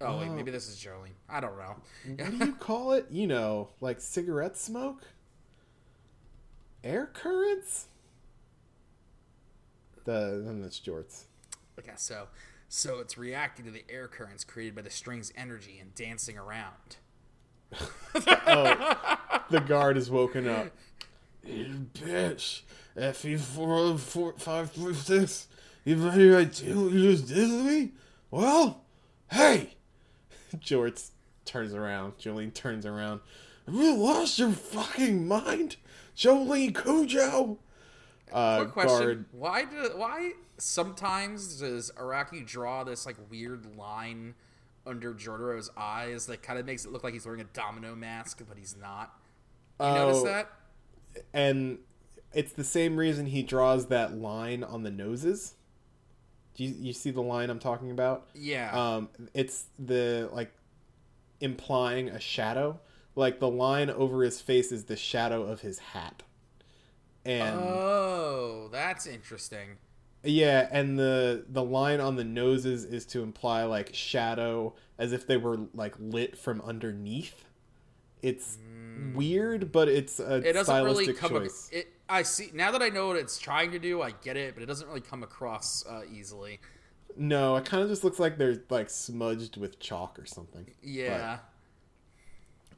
Oh, wait, maybe this is Jolyne. I don't know. what do you call it you know like cigarette smoke air currents the then that's Jorts I guess so. So it's reacting to the air currents created by the string's energy and dancing around. Oh, the guard is woken up. You bitch. FE four four five three six. You any idea what you just did me? Well, hey. Jorts turns around. Jolyne turns around. Have you lost your fucking mind, Jolyne Cujoh? Uh, Quick question: guard. Why do why sometimes does Araki draw this like weird line under Jotaro's eyes that kind of makes it look like he's wearing a domino mask, but he's not? You notice Oh, that? and it's the same reason he draws that line on the noses. Do you, you see the line I'm talking about? Yeah. Um, it's the like implying a shadow. Like the line over his face is the shadow of his hat. And oh, that's interesting. yeah, and the the line on the noses is to imply like shadow as if they were like lit from underneath. It's weird, but it's a It doesn't really come. ac- choice. It. I see now that I know what it's trying to do. I get it, but it doesn't really come across uh, easily. No, it kind of just looks like they're like smudged with chalk or something. Yeah.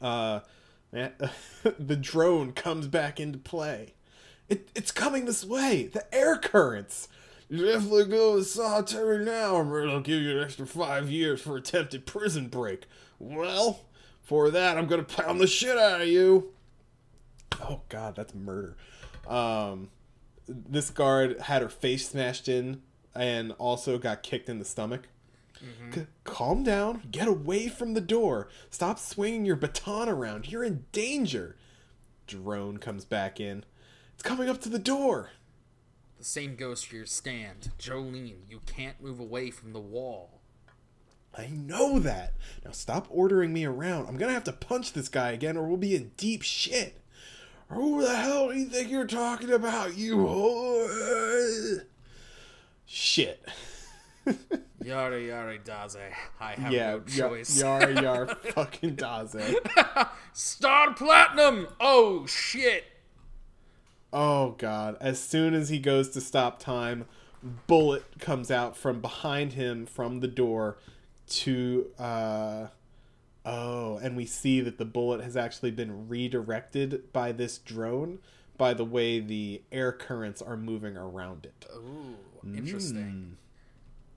Uh, man, the drone comes back into play. It, it's coming this way. The air currents. You definitely go to solitary now, or I'll give you an extra five years for attempted prison break. Well, for that, I'm gonna pound the shit out of you. Oh god, that's murder. Um, this guard had her face smashed in and also got kicked in the stomach. C- calm down. Get away from the door. Stop swinging your baton around. You're in danger. Drone comes back in. It's coming up to the door. The same goes for your stand. Jolyne, you can't move away from the wall. I know that. Now stop ordering me around. I'm gonna have to punch this guy again or we'll be in deep shit. Who the hell do you think you're talking about, you whore? Shit. Yara yara daze. I have yeah, no choice. yar yar fucking Daze. Star Platinum! Oh shit! Oh god. As soon as he goes to stop time, bullet comes out from behind him from the door to uh oh, and we see that the bullet has actually been redirected by this drone by the way the air currents are moving around it. Ooh, interesting.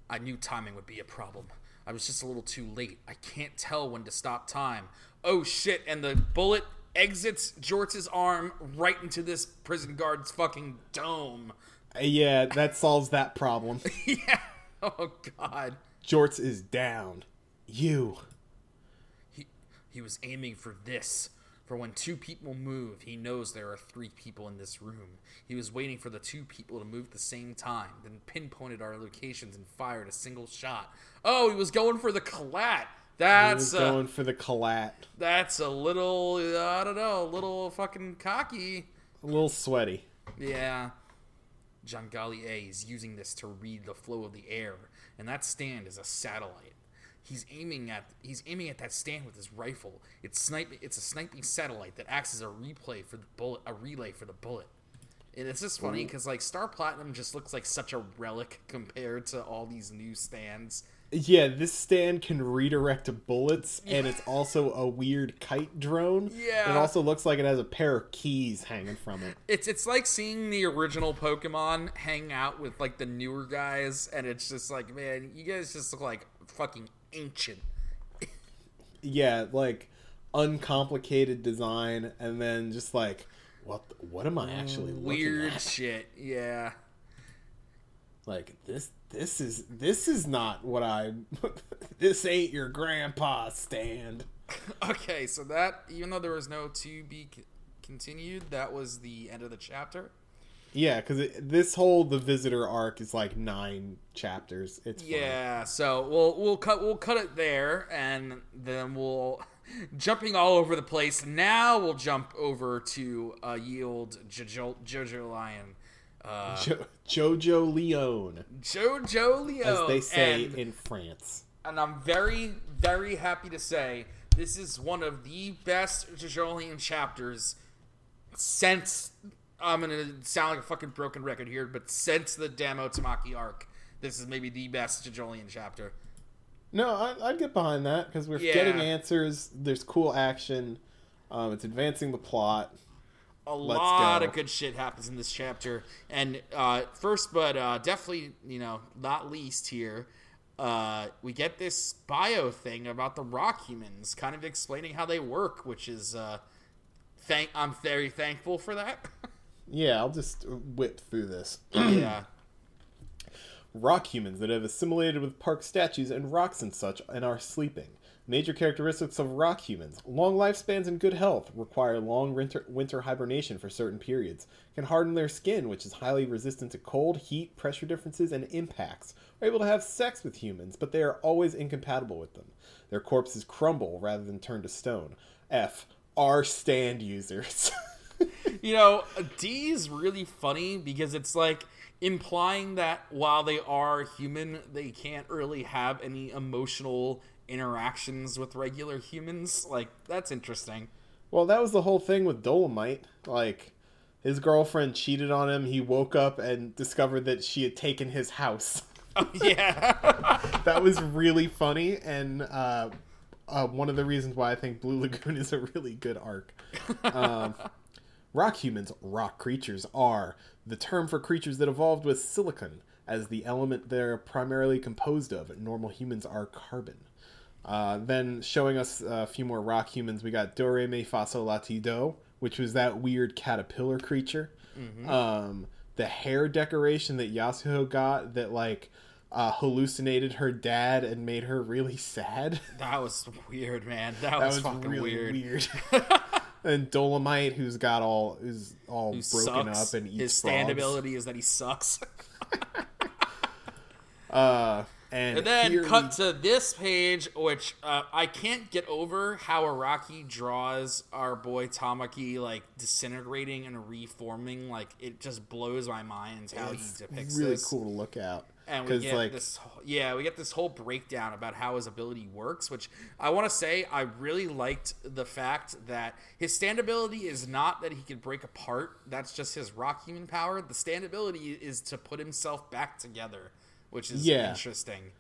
I knew timing would be a problem. I was just a little too late. I can't tell when to stop time. Oh shit, and the bullet exits Jort's arm right into this prison guard's fucking dome. Uh, Yeah, that solves that problem. yeah. Oh god. Jorts is down. You. He he was aiming for this. For when two people move, he knows there are three people in this room. He was waiting for the two people to move at the same time, then pinpointed our locations and fired a single shot. Oh, he was going for the collat. That's going for the collat. that's a little I don't know, a little fucking cocky. A little sweaty. Yeah. Johngalli A is using this to read the flow of the air, and that stand is a satellite. He's aiming at he's aiming at that stand with his rifle. It's sniping. It's a sniping satellite that acts as a replay for the bullet, a relay for the bullet. And it's just funny because like Star Platinum just looks like such a relic compared to all these new stands. Yeah, this stand can redirect bullets, and it's also a weird kite drone. Yeah. It also looks like it has a pair of keys hanging from it. It's it's like seeing the original Pokemon hang out with like the newer guys, and it's just like, man, you guys just look like fucking ancient. Yeah, like uncomplicated design, and then just like, what? What am I actually looking at? Weird shit. Yeah. Like this. This is this is not what I. this ain't your grandpa's stand. Okay, so that even though there was no to be c- continued, that was the end of the chapter. Yeah, because this whole the visitor arc is like nine chapters. It's. Yeah, so we'll we'll cut we'll cut it there, and then we'll jumping all over the place. Now we'll jump over to uh, yield Jojo, Jojo Lion, uh, Jo- Jojo Leone, Jojo Leo, as they say and, in France. and I'm very very happy to say this is one of the best JoJolion chapters since I'm gonna sound like a fucking broken record here, but since the Damo Tamaki arc, this is maybe the best JoJolion chapter. No, I, I'd get behind that because we're Yeah. getting answers. There's cool action. Um, it's advancing the plot. A Let's lot go. of good shit happens in this chapter, and uh, first, but uh, definitely, you know, not least here, uh, we get this bio thing about the rock humans, kind of explaining how they work, which is uh, thank. I'm very thankful for that. Yeah, I'll just whip through this. yeah. rock humans that have assimilated with park statues and rocks and such and are sleeping. Major characteristics of rock humans long lifespans and good health, require long winter, winter hibernation for certain periods, can harden their skin, which is highly resistant to cold, heat, pressure differences, and impacts, are able to have sex with humans, but they are always incompatible with them. Their corpses crumble rather than turn to stone. F. Are stand users. You know, D is really funny because it's like implying that while they are human, they can't really have any emotional interactions with regular humans. Like, that's interesting. Well, that was the whole thing with Dolomite. Like, his girlfriend cheated on him. He woke up and discovered that she had taken his house. yeah. that was really funny, and uh, uh, one of the reasons why I think Blue Lagoon is a really good arc. Um, rock humans, rock creatures, are the term for creatures that evolved with silicon. as the element they're primarily composed of. Normal humans are carbon. Uh, then showing us a few more rock humans, we got Dore Me Faso Latido, which was that weird caterpillar creature. Um, the hair decoration that Yasuho got that like uh, hallucinated her dad and made her really sad. That was weird, man. That, that was, was fucking really weird. weird. and Dolomite, who's got all who's all Who broken sucks. up and eats His frogs. standability is that he sucks. Uh, and, And then cut we- to this page, which uh, I can't get over how Araki draws our boy Tamaki like disintegrating and reforming. Like it just blows my mind how it's he depicts really this. cool to look at. And we get like this, yeah, we get this whole breakdown about how his ability works. Which I want to say, I really liked the fact that his standability is not that he can break apart. That's just his rock human power. The standability is to put himself back together, which is Yeah. interesting.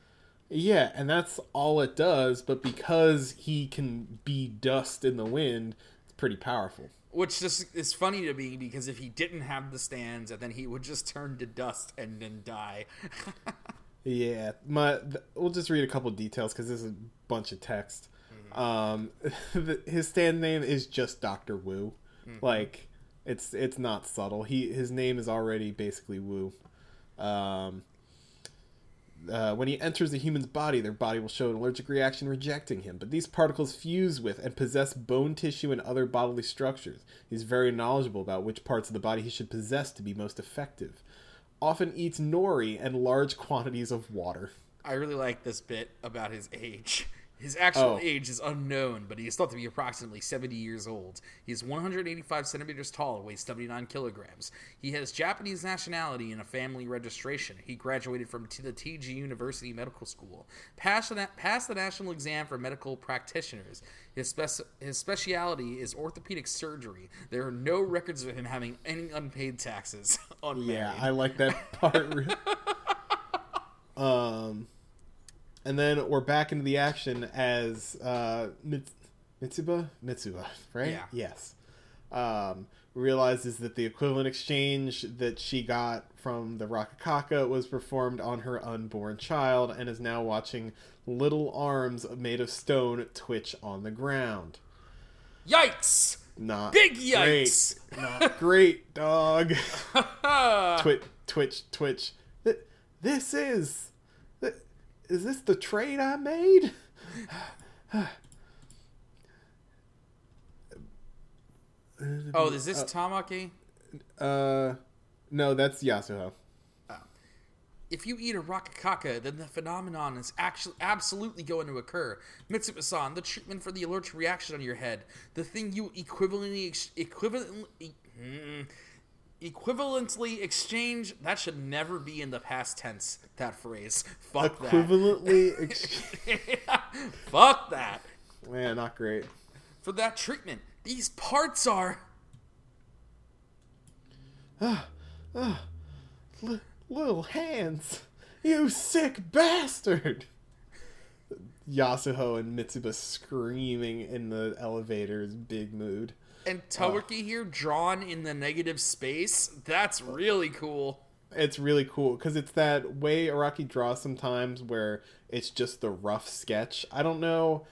Yeah, and that's all it does, but because he can be dust in the wind, it's pretty powerful. Which just is funny to me because if he didn't have the stands, and then he would just turn to dust and then die. Yeah, my th- we'll just read a couple details because this is a bunch of text. Um, the, his stand name is just Doctor Wu, like it's it's not subtle. He his name is already basically Wu. Um, uh, when he enters a human's body, their body will show an allergic reaction rejecting him. But these particles fuse with and possess bone tissue and other bodily structures. He's very knowledgeable about which parts of the body he should possess to be most effective. Often eats nori and large quantities of water. I really like this bit about his age. His actual Oh. age is unknown, but he is thought to be approximately 70 years old. He is 185 centimeters tall and weighs 79 kilograms. He has Japanese nationality and a family registration. He graduated from the TG University Medical School. Passed the, passed the national exam for medical practitioners. His, spec- his specialty is orthopedic surgery. There are no records of him having any unpaid taxes. Unmarried. Yeah, I like that part. um, and then we're back into the action as uh, Mits- Mitsuba, Mitsuba, right? Yeah. Yes. Um, realizes that the equivalent exchange that she got from the Rokakaka was performed on her unborn child, and is now watching little arms made of stone twitch on the ground. Yikes! Not Big great. yikes! Not great, dog. twitch, twitch, twitch. This is. Is this the trade I made? Oh, is this Tamaki? Uh, no, that's Yasuho. If you eat a Rokakaka, then the phenomenon is actually absolutely going to occur. Mitsuba-san, the treatment for the allergic reaction on your head, the thing you equivalently ex- equivalently mm, equivalently exchange. That should never be in the past tense. That phrase. Fuck that Equivalently, ex- that. Fuck that. man, not great. For that treatment, these parts are. L- little hands, you sick bastard! Yasuho and Mitsuba screaming in the elevator's big mood. And Tomoki here drawn in the negative space. That's really cool. it's really cool because it's that way Araki draws sometimes where it's just the rough sketch. I don't know.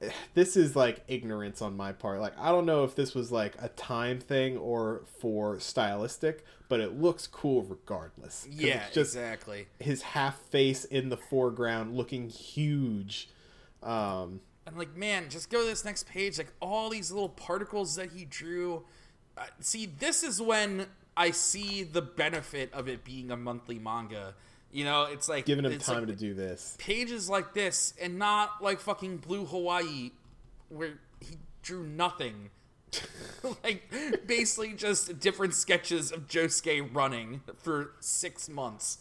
This is like ignorance on my part. Like I don't know if this was like a time thing or for stylistic, but it looks cool regardless. Yeah, exactly. his half face in the foreground looking huge. Um, I'm like, man, just go to this next page. Like all these little particles that he drew. Uh, see, this is when I see the benefit of it being a monthly manga. You know, it's like giving him time like to do this. pages like this, and not like fucking Blue Hawaii, where he drew nothing. like basically just different sketches of Josuke running for six months.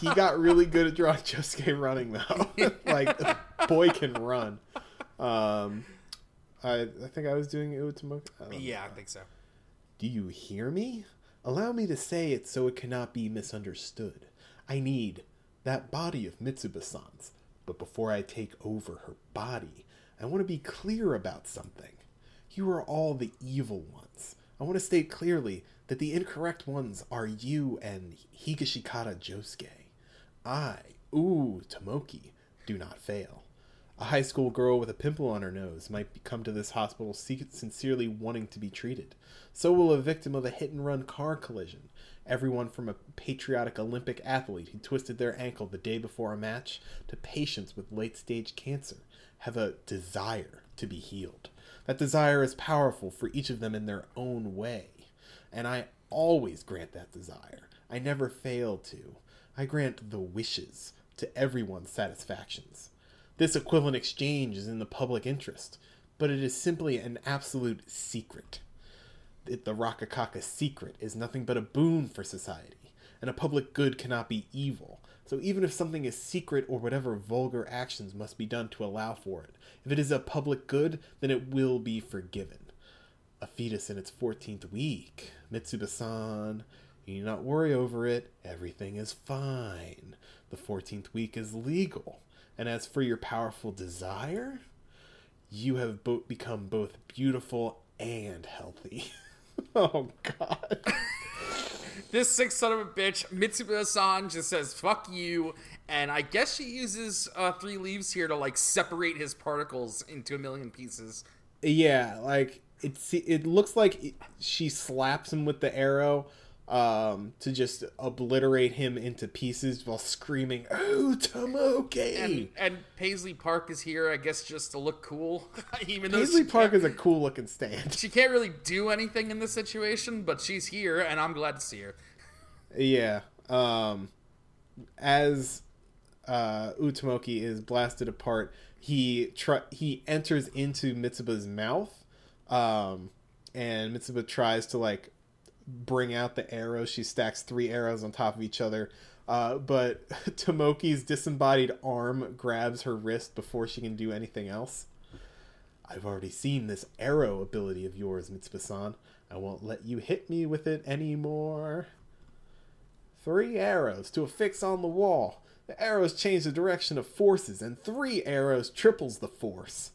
he got really good at drawing Josuke running though. like boy can run. Um, I I think I was doing. I don't know. yeah, I think so. Do you hear me? Allow me to say it so it cannot be misunderstood. I need that body of Mitsuba-san's. But before I take over her body, I want to be clear about something. You are all the evil ones. I want to state clearly that the incorrect ones are you and Higashikata Josuke. I, ooh, Tomoki, do not fail. A high school girl with a pimple on her nose might come to this hospital sincerely wanting to be treated. So will a victim of a hit and run car collision. Everyone from a patriotic Olympic athlete who twisted their ankle the day before a match to patients with late stage cancer have a desire to be healed. That desire is powerful for each of them in their own way. And I always grant that desire. I never fail to. I grant the wishes to everyone's satisfactions. This equivalent exchange is in the public interest, but it is simply an absolute secret. It, the Rokakaka secret is nothing but a boon for society, and a public good cannot be evil. So even if something is secret or whatever vulgar actions must be done to allow for it, if it is a public good, then it will be forgiven. A fetus in its 14th week. Mitsuba-san, you need not worry over it. Everything is fine. The 14th week is legal. And as for your powerful desire, you have bo- become both beautiful and healthy. oh, God. this sick son of a bitch, Mitsuba-san, just says, fuck you. And I guess she uses uh, three leaves here to, like, separate his particles into a million pieces. Yeah, like, it, it looks like she slaps him with the arrow um, to just obliterate him into pieces while screaming, "Oh, Tomoki!" And, and Paisley Park is here, I guess, just to look cool. Even though Paisley Park is a cool looking stand. She can't really do anything in this situation, but she's here, and I'm glad to see her. Yeah. Um, as uh, Utomoki is blasted apart, he tr- he enters into Mitsuba's mouth, um, and Mitsuba tries to like bring out the arrows. She stacks three arrows on top of each other. Uh, but Tomoki's disembodied arm grabs her wrist before she can do anything else. I've already seen this arrow ability of yours, Mitsuba-san. I won't let you hit me with it anymore. Three arrows to affix on the wall. The arrows change the direction of forces, and three arrows triples the force.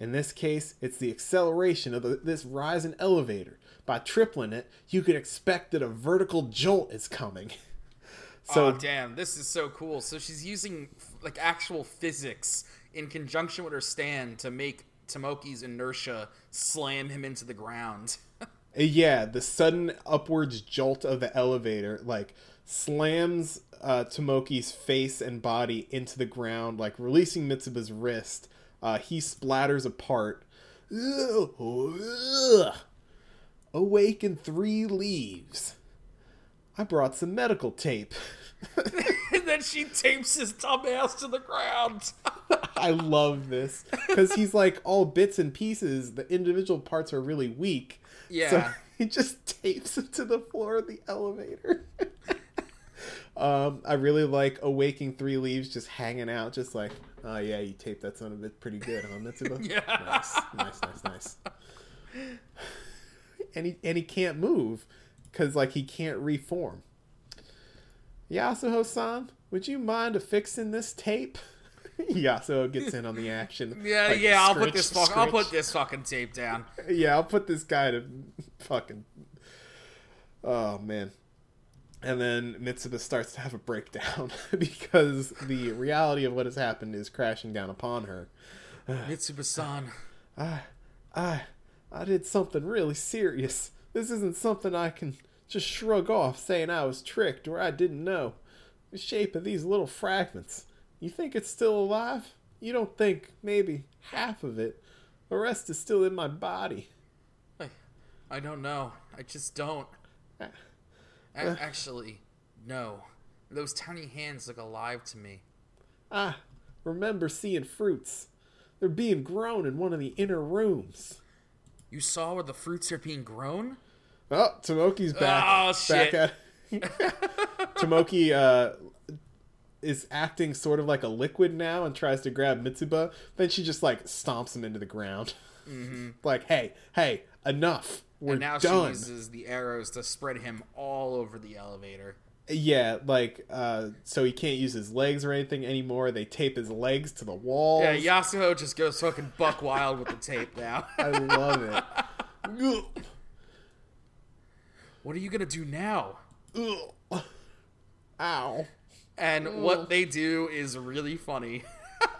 In this case, it's the acceleration of the, this rise in elevator by tripling it, you can expect that a vertical jolt is coming. so oh, damn, this is so cool. So she's using like actual physics in conjunction with her stand to make Tomoki's inertia slam him into the ground. yeah, the sudden upwards jolt of the elevator like slams uh, Tomoki's face and body into the ground, like releasing Mitsuba's wrist. Uh, he splatters apart. Ugh, ugh awaken three leaves. I brought some medical tape. and then she tapes his dumb ass to the ground. I love this because he's like all bits and pieces. The individual parts are really weak. Yeah. So he just tapes it to the floor of the elevator. um, I really like awaking three leaves just hanging out, just like, oh yeah, you taped that son of a bit pretty good, huh, Mitsuba? yeah. Nice, nice, nice, nice and he and he can't move because like he can't reform. Yasuho-san, would you mind affixing this tape? Yasuho gets in on the action. Yeah, like, yeah, I'll put this fuck, I'll put this fucking tape down. yeah, I'll put this guy to fucking. Oh man. And then Mitsuba starts to have a breakdown because the reality of what has happened is crashing down upon her. Mitsuba-san. I, I, I did something really serious. This isn't something I can just shrug off saying I was tricked or I didn't know. The shape of these little fragments. You think it's still alive? You don't think maybe half of it. The rest is still in my body. I, I don't know. I just don't. Uh, uh, actually, no. Those tiny hands look alive to me. Ah, remember seeing fruits. They're being grown in one of the inner rooms. You saw where the fruits are being grown? Oh, Tomoki's back. Oh, shit. Back at... Tomoki uh, is acting sort of like a liquid now and tries to grab Mitsuba. Then she just like stomps him into the ground. Mm-hmm. like, hey, hey, enough. We're and now done. she uses the arrows to spread him all over the elevator. Yeah, like uh, so he can't use his legs or anything anymore. They tape his legs to the wall. Yeah, Yasuho just goes fucking buck wild with the tape now. I love it. What are you gonna do now? Ugh. Ow. And what they do is really funny.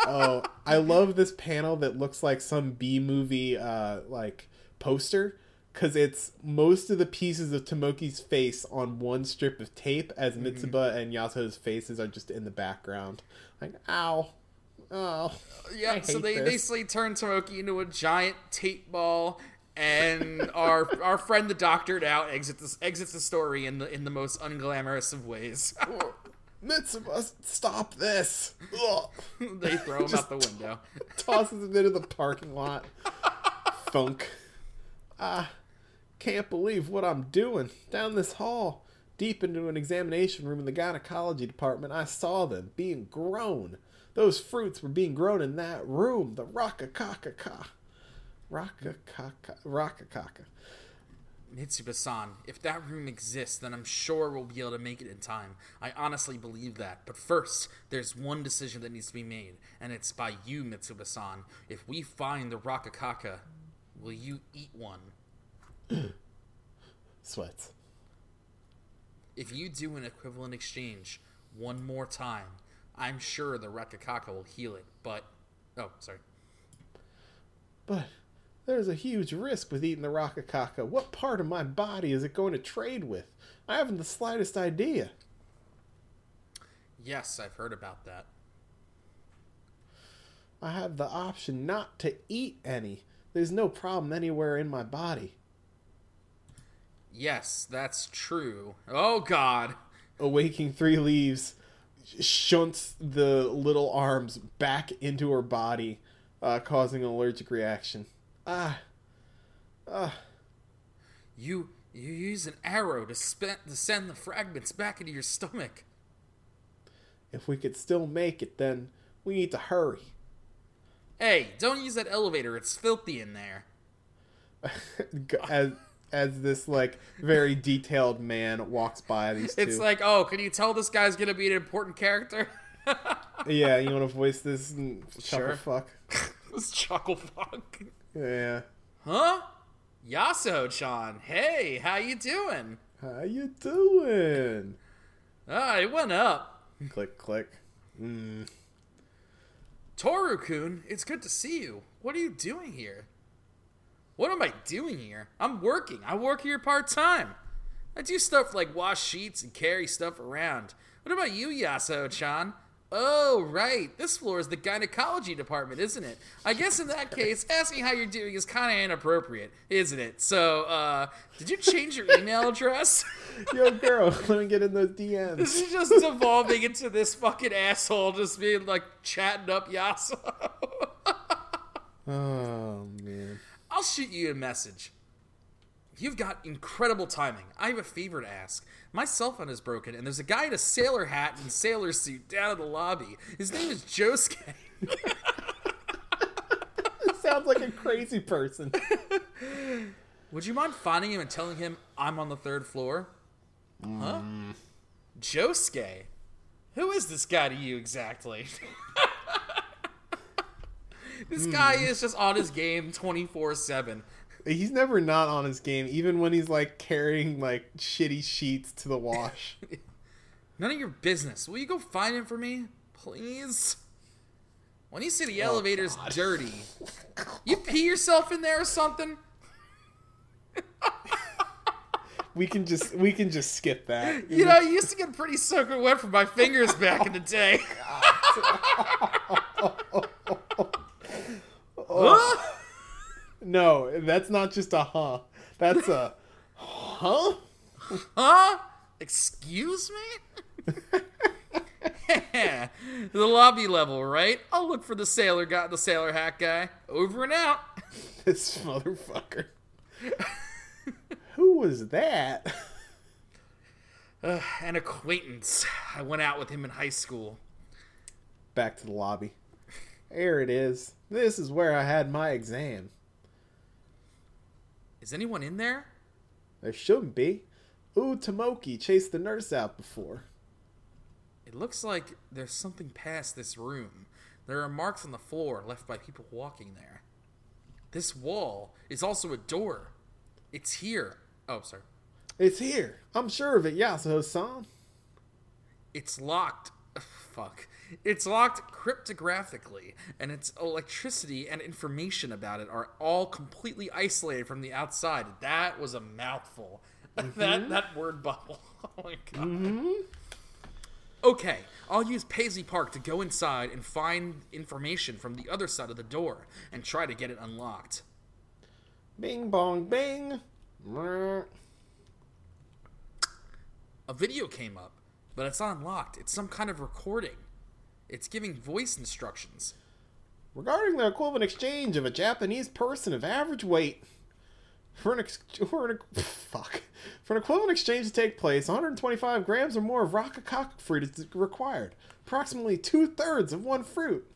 Oh, I love this panel that looks like some B movie uh like poster cuz it's most of the pieces of Tomoki's face on one strip of tape as Mitsuba and Yasuho's faces are just in the background. Like, ow. Oh. Yeah, so they this. basically turn Tomoki into a giant tape ball, and our our friend the doctor out exits the, exits the story in the in the most unglamorous of ways. Mitsuba, stop this. They throw him out the window. tosses him into the parking lot. Funk. Ah, can't believe what I'm doing. Down this hall, deep into an examination room in the gynecology department, I saw them being grown. Those fruits were being grown in that room. The Rokakaka. Rokakaka. Rokakaka. Mitsuba-san, if that room exists, then I'm sure we'll be able to make it in time. I honestly believe that. But first, there's one decision that needs to be made, and it's by you, Mitsuba-san. If we find the Rokakaka, will you eat one? Sweats. If you do an equivalent exchange one more time, I'm sure the Rokakaka will heal it. But, oh, sorry. But there's a huge risk with eating the Rokakaka. What part of my body is it going to trade with? I haven't the slightest idea. Yes, I've heard about that. I have the option not to eat any. There's no problem anywhere in my body. Yes, that's true. Oh, God. Awaking Three Leaves shunts the little arms back into her body, uh, causing an allergic reaction. Ah. Ah. You you use an arrow to, spe- to send the fragments back into your stomach. If we could still make it, then we need to hurry. Hey, don't use that elevator. It's filthy in there. as as this like very detailed man walks by these two. It's like, oh, can you tell this guy's gonna be an important character? yeah, you want to voice this and chuckle Sure. fuck? this chuckle fuck. Yeah. Huh? Yasuho-chan, hey, how you doing? How you doing? Ah, it went up. Click click. Mm. Toru-kun, it's good to see you. What are you doing here? What am I doing here? I'm working. I work here part-time. I do stuff like wash sheets and carry stuff around. What about you, Yasuho-chan? Oh, right. This floor is the gynecology department, isn't it? I guess in that case, asking how you're doing is kind of inappropriate, isn't it? So, uh, did you change your email address? Yo, girl, let me get in those DMs. This is just devolving into this fucking asshole just being like chatting up Yasuho. Oh man. I'll shoot you a message. You've got incredible timing. I have a favor to ask. My cell phone is broken, and there's a guy in a sailor hat and sailor suit down in the lobby. His name is Josuke. Sounds like a crazy person. Would you mind finding him and telling him I'm on the third floor? Huh? Mm. Josuke? Who is this guy to you exactly? this hmm. guy is just on his game 24 7. He's never not on his game, even when he's like carrying like shitty sheets to the wash. None of your business. Will you go find him for me? Please? When you say the oh, elevator's dirty, you pee yourself in there or something? we can just we can just skip that. You know, I used to get pretty soaking wet from my fingers back in the day. Oh, Huh? No, that's not just a huh. That's a huh. Huh? Excuse me? the lobby level, right? I'll look for the sailor guy, the sailor hat guy. Over and out. This motherfucker. Who was that? Uh, an acquaintance. I went out with him in high school. Back to the lobby. There it is. This is where I had my exam. Is anyone in there? There shouldn't be. Ooh, Tomoki chased the nurse out before. It looks like there's something past this room. There are marks on the floor left by people walking there. This wall is also a door. It's here. Oh, sorry. It's here. I'm sure of it, Yasuho-san. It's locked. Fuck. It's locked cryptographically, and its electricity and information about it are all completely isolated from the outside. That was a mouthful. that mm-hmm. that word bubble. Oh my god. Mm-hmm. Okay, I'll use Paisley Park to go inside and find information from the other side of the door and try to get it unlocked. Bing bong bing. A video came up, but it's unlocked. It's some kind of recording. It's giving voice instructions. Regarding the equivalent exchange of a Japanese person of average weight, for an, ex- for an fuck for an equivalent exchange to take place, 125 grams or more of Rokakaka fruit is required, approximately two thirds of one fruit.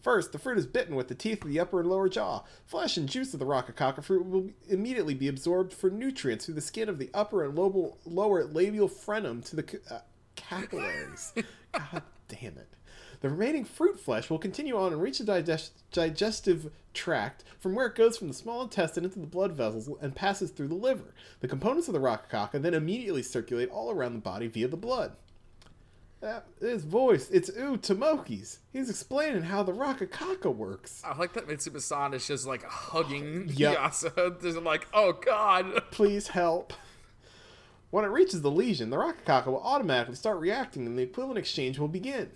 First, the fruit is bitten with the teeth of the upper and lower jaw. Flesh and juice of the Rokakaka fruit will immediately be absorbed for nutrients through the skin of the upper and lobe- lower labial frenum to the uh, capillaries. God damn it. The remaining fruit flesh will continue on and reach the digest- digestive tract from where it goes from the small intestine into the blood vessels and passes through the liver. The components of the Rokakaka then immediately circulate all around the body via the blood. That his voice, it's Wu Tomoki's. He's explaining how the Rokakaka works. I like that Mitsuba-san is just like hugging Yep. Yasuho. Just like, oh god. Please help. When it reaches the lesion, the Rokakaka will automatically start reacting and the equivalent exchange will begin.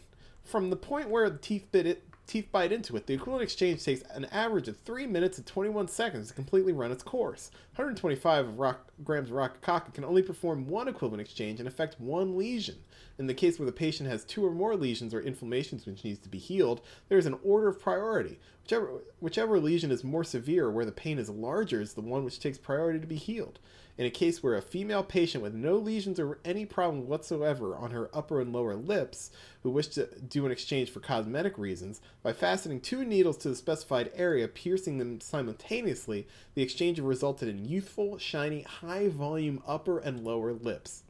From the point where the teeth bit it, teeth bite into it, the equivalent exchange takes an average of 3 minutes and 21 seconds to completely run its course. 125 of rock, grams of Rokakaka can only perform one equivalent exchange and affect one lesion. In the case where the patient has two or more lesions or inflammations which needs to be healed, there is an order of priority. Whichever, whichever lesion is more severe or where the pain is larger is the one which takes priority to be healed. In a case where a female patient with no lesions or any problem whatsoever on her upper and lower lips, who wished to do an exchange for cosmetic reasons, by fastening two needles to the specified area, piercing them simultaneously, the exchange resulted in youthful, shiny, high volume upper and lower lips.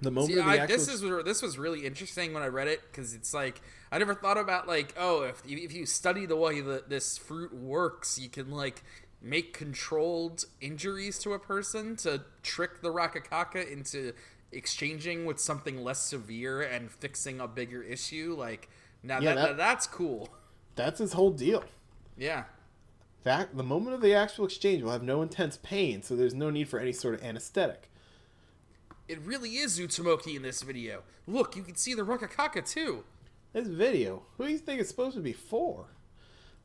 The moment See, the I, actual this is this was really interesting when I read it because it's like I never thought about like oh if you, if you study the way that this fruit works you can like make controlled injuries to a person to trick the Rokakaka into exchanging with something less severe and fixing a bigger issue like now Yeah, that, that- that's cool that's his whole deal. yeah That the moment of the actual exchange will have no intense pain, so there's no need for any sort of anesthetic. it really is Utsumoki in this video look you can see the Rokakaka too This video, who do you think it's supposed to be for?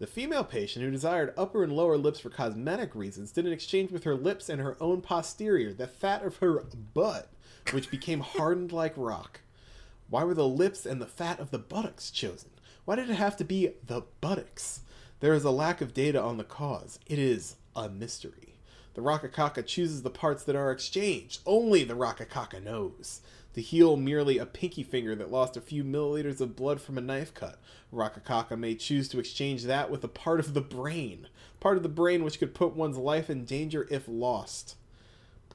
The female patient who desired upper and lower lips for cosmetic reasons did an exchange with her lips and her own posterior, the fat of her butt, which became hardened like rock. Why were the lips and the fat of the buttocks chosen? Why did it have to be the buttocks? There is a lack of data on the cause. It is a mystery. The Rokakaka chooses the parts that are exchanged. Only the Rokakaka knows. The heel merely a pinky finger that lost a few milliliters of blood from a knife cut. Rokakaka may choose to exchange that with a part of the brain. Part of the brain which could put one's life in danger if lost.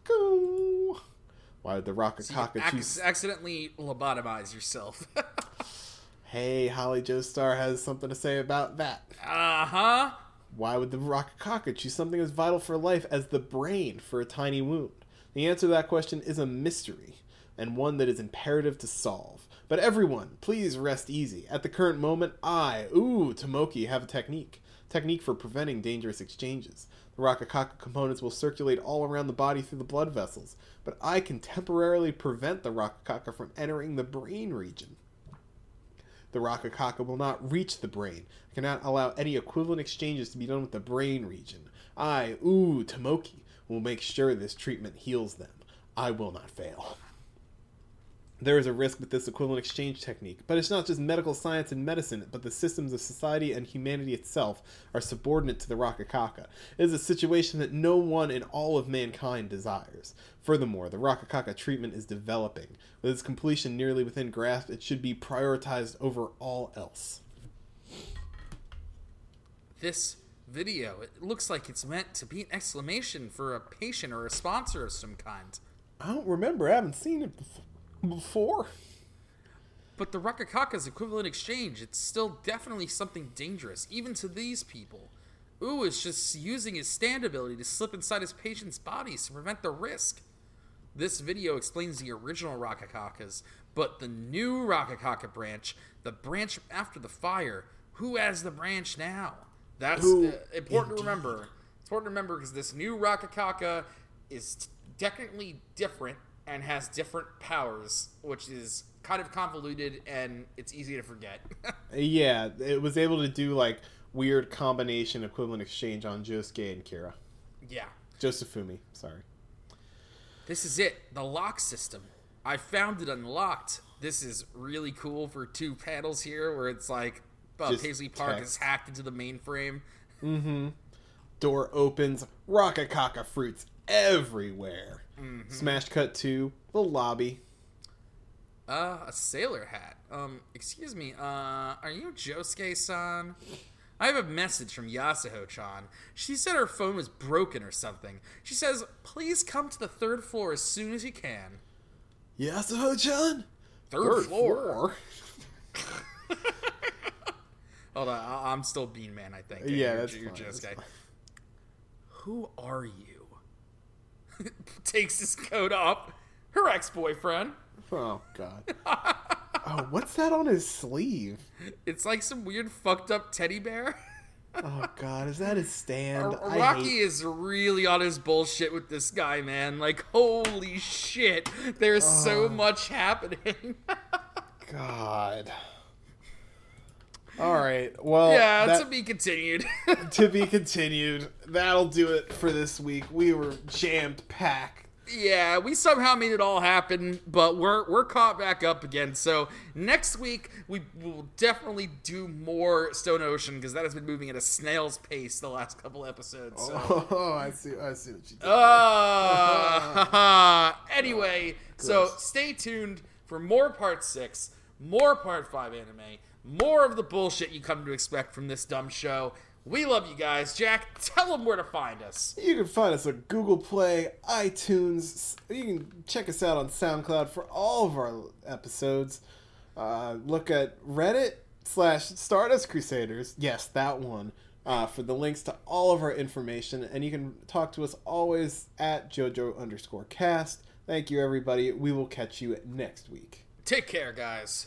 Go. Why would the Rokakaka Ac- choose... accidentally lobotomize yourself Hey, Holly Joestar has something to say about that. uh-huh Why would the Rokakaka choose something as vital for life as the brain for a tiny wound? The answer to that question is a mystery, and one that is imperative to solve. But everyone, please rest easy. At the current moment, I, Wu, Tomoki, have a technique. Technique for preventing dangerous exchanges. The Rokakaka components will circulate all around the body through the blood vessels, but I can temporarily prevent the Rokakaka from entering the brain region. The Rokakaka will not reach the brain. I cannot allow any equivalent exchanges to be done with the brain region. I, Wu, Tomoki, will make sure this treatment heals them. I will not fail. There is a risk with this equivalent exchange technique, but it's not just medical science and medicine, but the systems of society and humanity itself are subordinate to the Rokakaka. It is a situation that no one in all of mankind desires. Furthermore, the Rokakaka treatment is developing. With its completion nearly within grasp, it should be prioritized over all else. this video. It looks like it's meant to be an exclamation for a patient or a sponsor of some kind. I don't remember. I haven't seen it bef- before. But the Rokakaka's equivalent exchange, it's still definitely something dangerous, even to these people. Wu is just using his stand ability to slip inside his patient's bodies to prevent the risk. This video explains the original Rokakakas, but the new Rokakaka branch, the branch after the fire, who has the branch now? That's uh, important to remember. It's important to remember because this new Rokakaka is technically different and has different powers, which is kind of convoluted and it's easy to forget. Yeah, it was able to do like weird combination equivalent exchange on Josuke and Kira. yeah. Josefumi, sorry. This is it, the lock system. I found it unlocked. This is really cool for two panels here where it's like uh, Paisley Park is hacked into the mainframe. Door opens, Rokakaka fruits everywhere. Mm-hmm. Smash cut to the lobby. Uh, a sailor hat. Um, excuse me, uh, are you Josuke-san? I have a message from Yasuho-chan. She said her phone was broken or something. She says, please come to the third floor as soon as you can. Yasuho-chan? Third, floor? Hold on, I- I'm still Bean Man, I think. Yeah, You're- that's you're fine, that's fine. Who are you? Takes his coat off. Her ex-boyfriend. Oh, God. oh, what's that on his sleeve? It's like some weird fucked up teddy bear. Oh, God, is that his stand? Rocky hate- is really on his bullshit with this guy, man. Like, holy shit. There's so much happening. God. All right. Well, yeah, that- to be continued. to be continued. That'll do it for this week. We were jammed packed. yeah, we somehow made it all happen, but we're we're caught back up again. So next week we will definitely do more Stone Ocean because that has been moving at a snail's pace the last couple episodes. So. Oh, I see. I see what you did. Uh, anyway, so stay tuned for more part six, more part five anime, more of the bullshit you come to expect from this dumb show. We love you guys. Jack, tell them where to find us. You can find us on Google Play, iTunes. You can check us out on SoundCloud for all of our episodes. Uh, look at Reddit slash Stardust Crusaders. Yes, that one. Uh, for the links to all of our information, and you can talk to us always at JoJo underscore cast. Thank you, everybody. We will catch you next week. Take care, guys.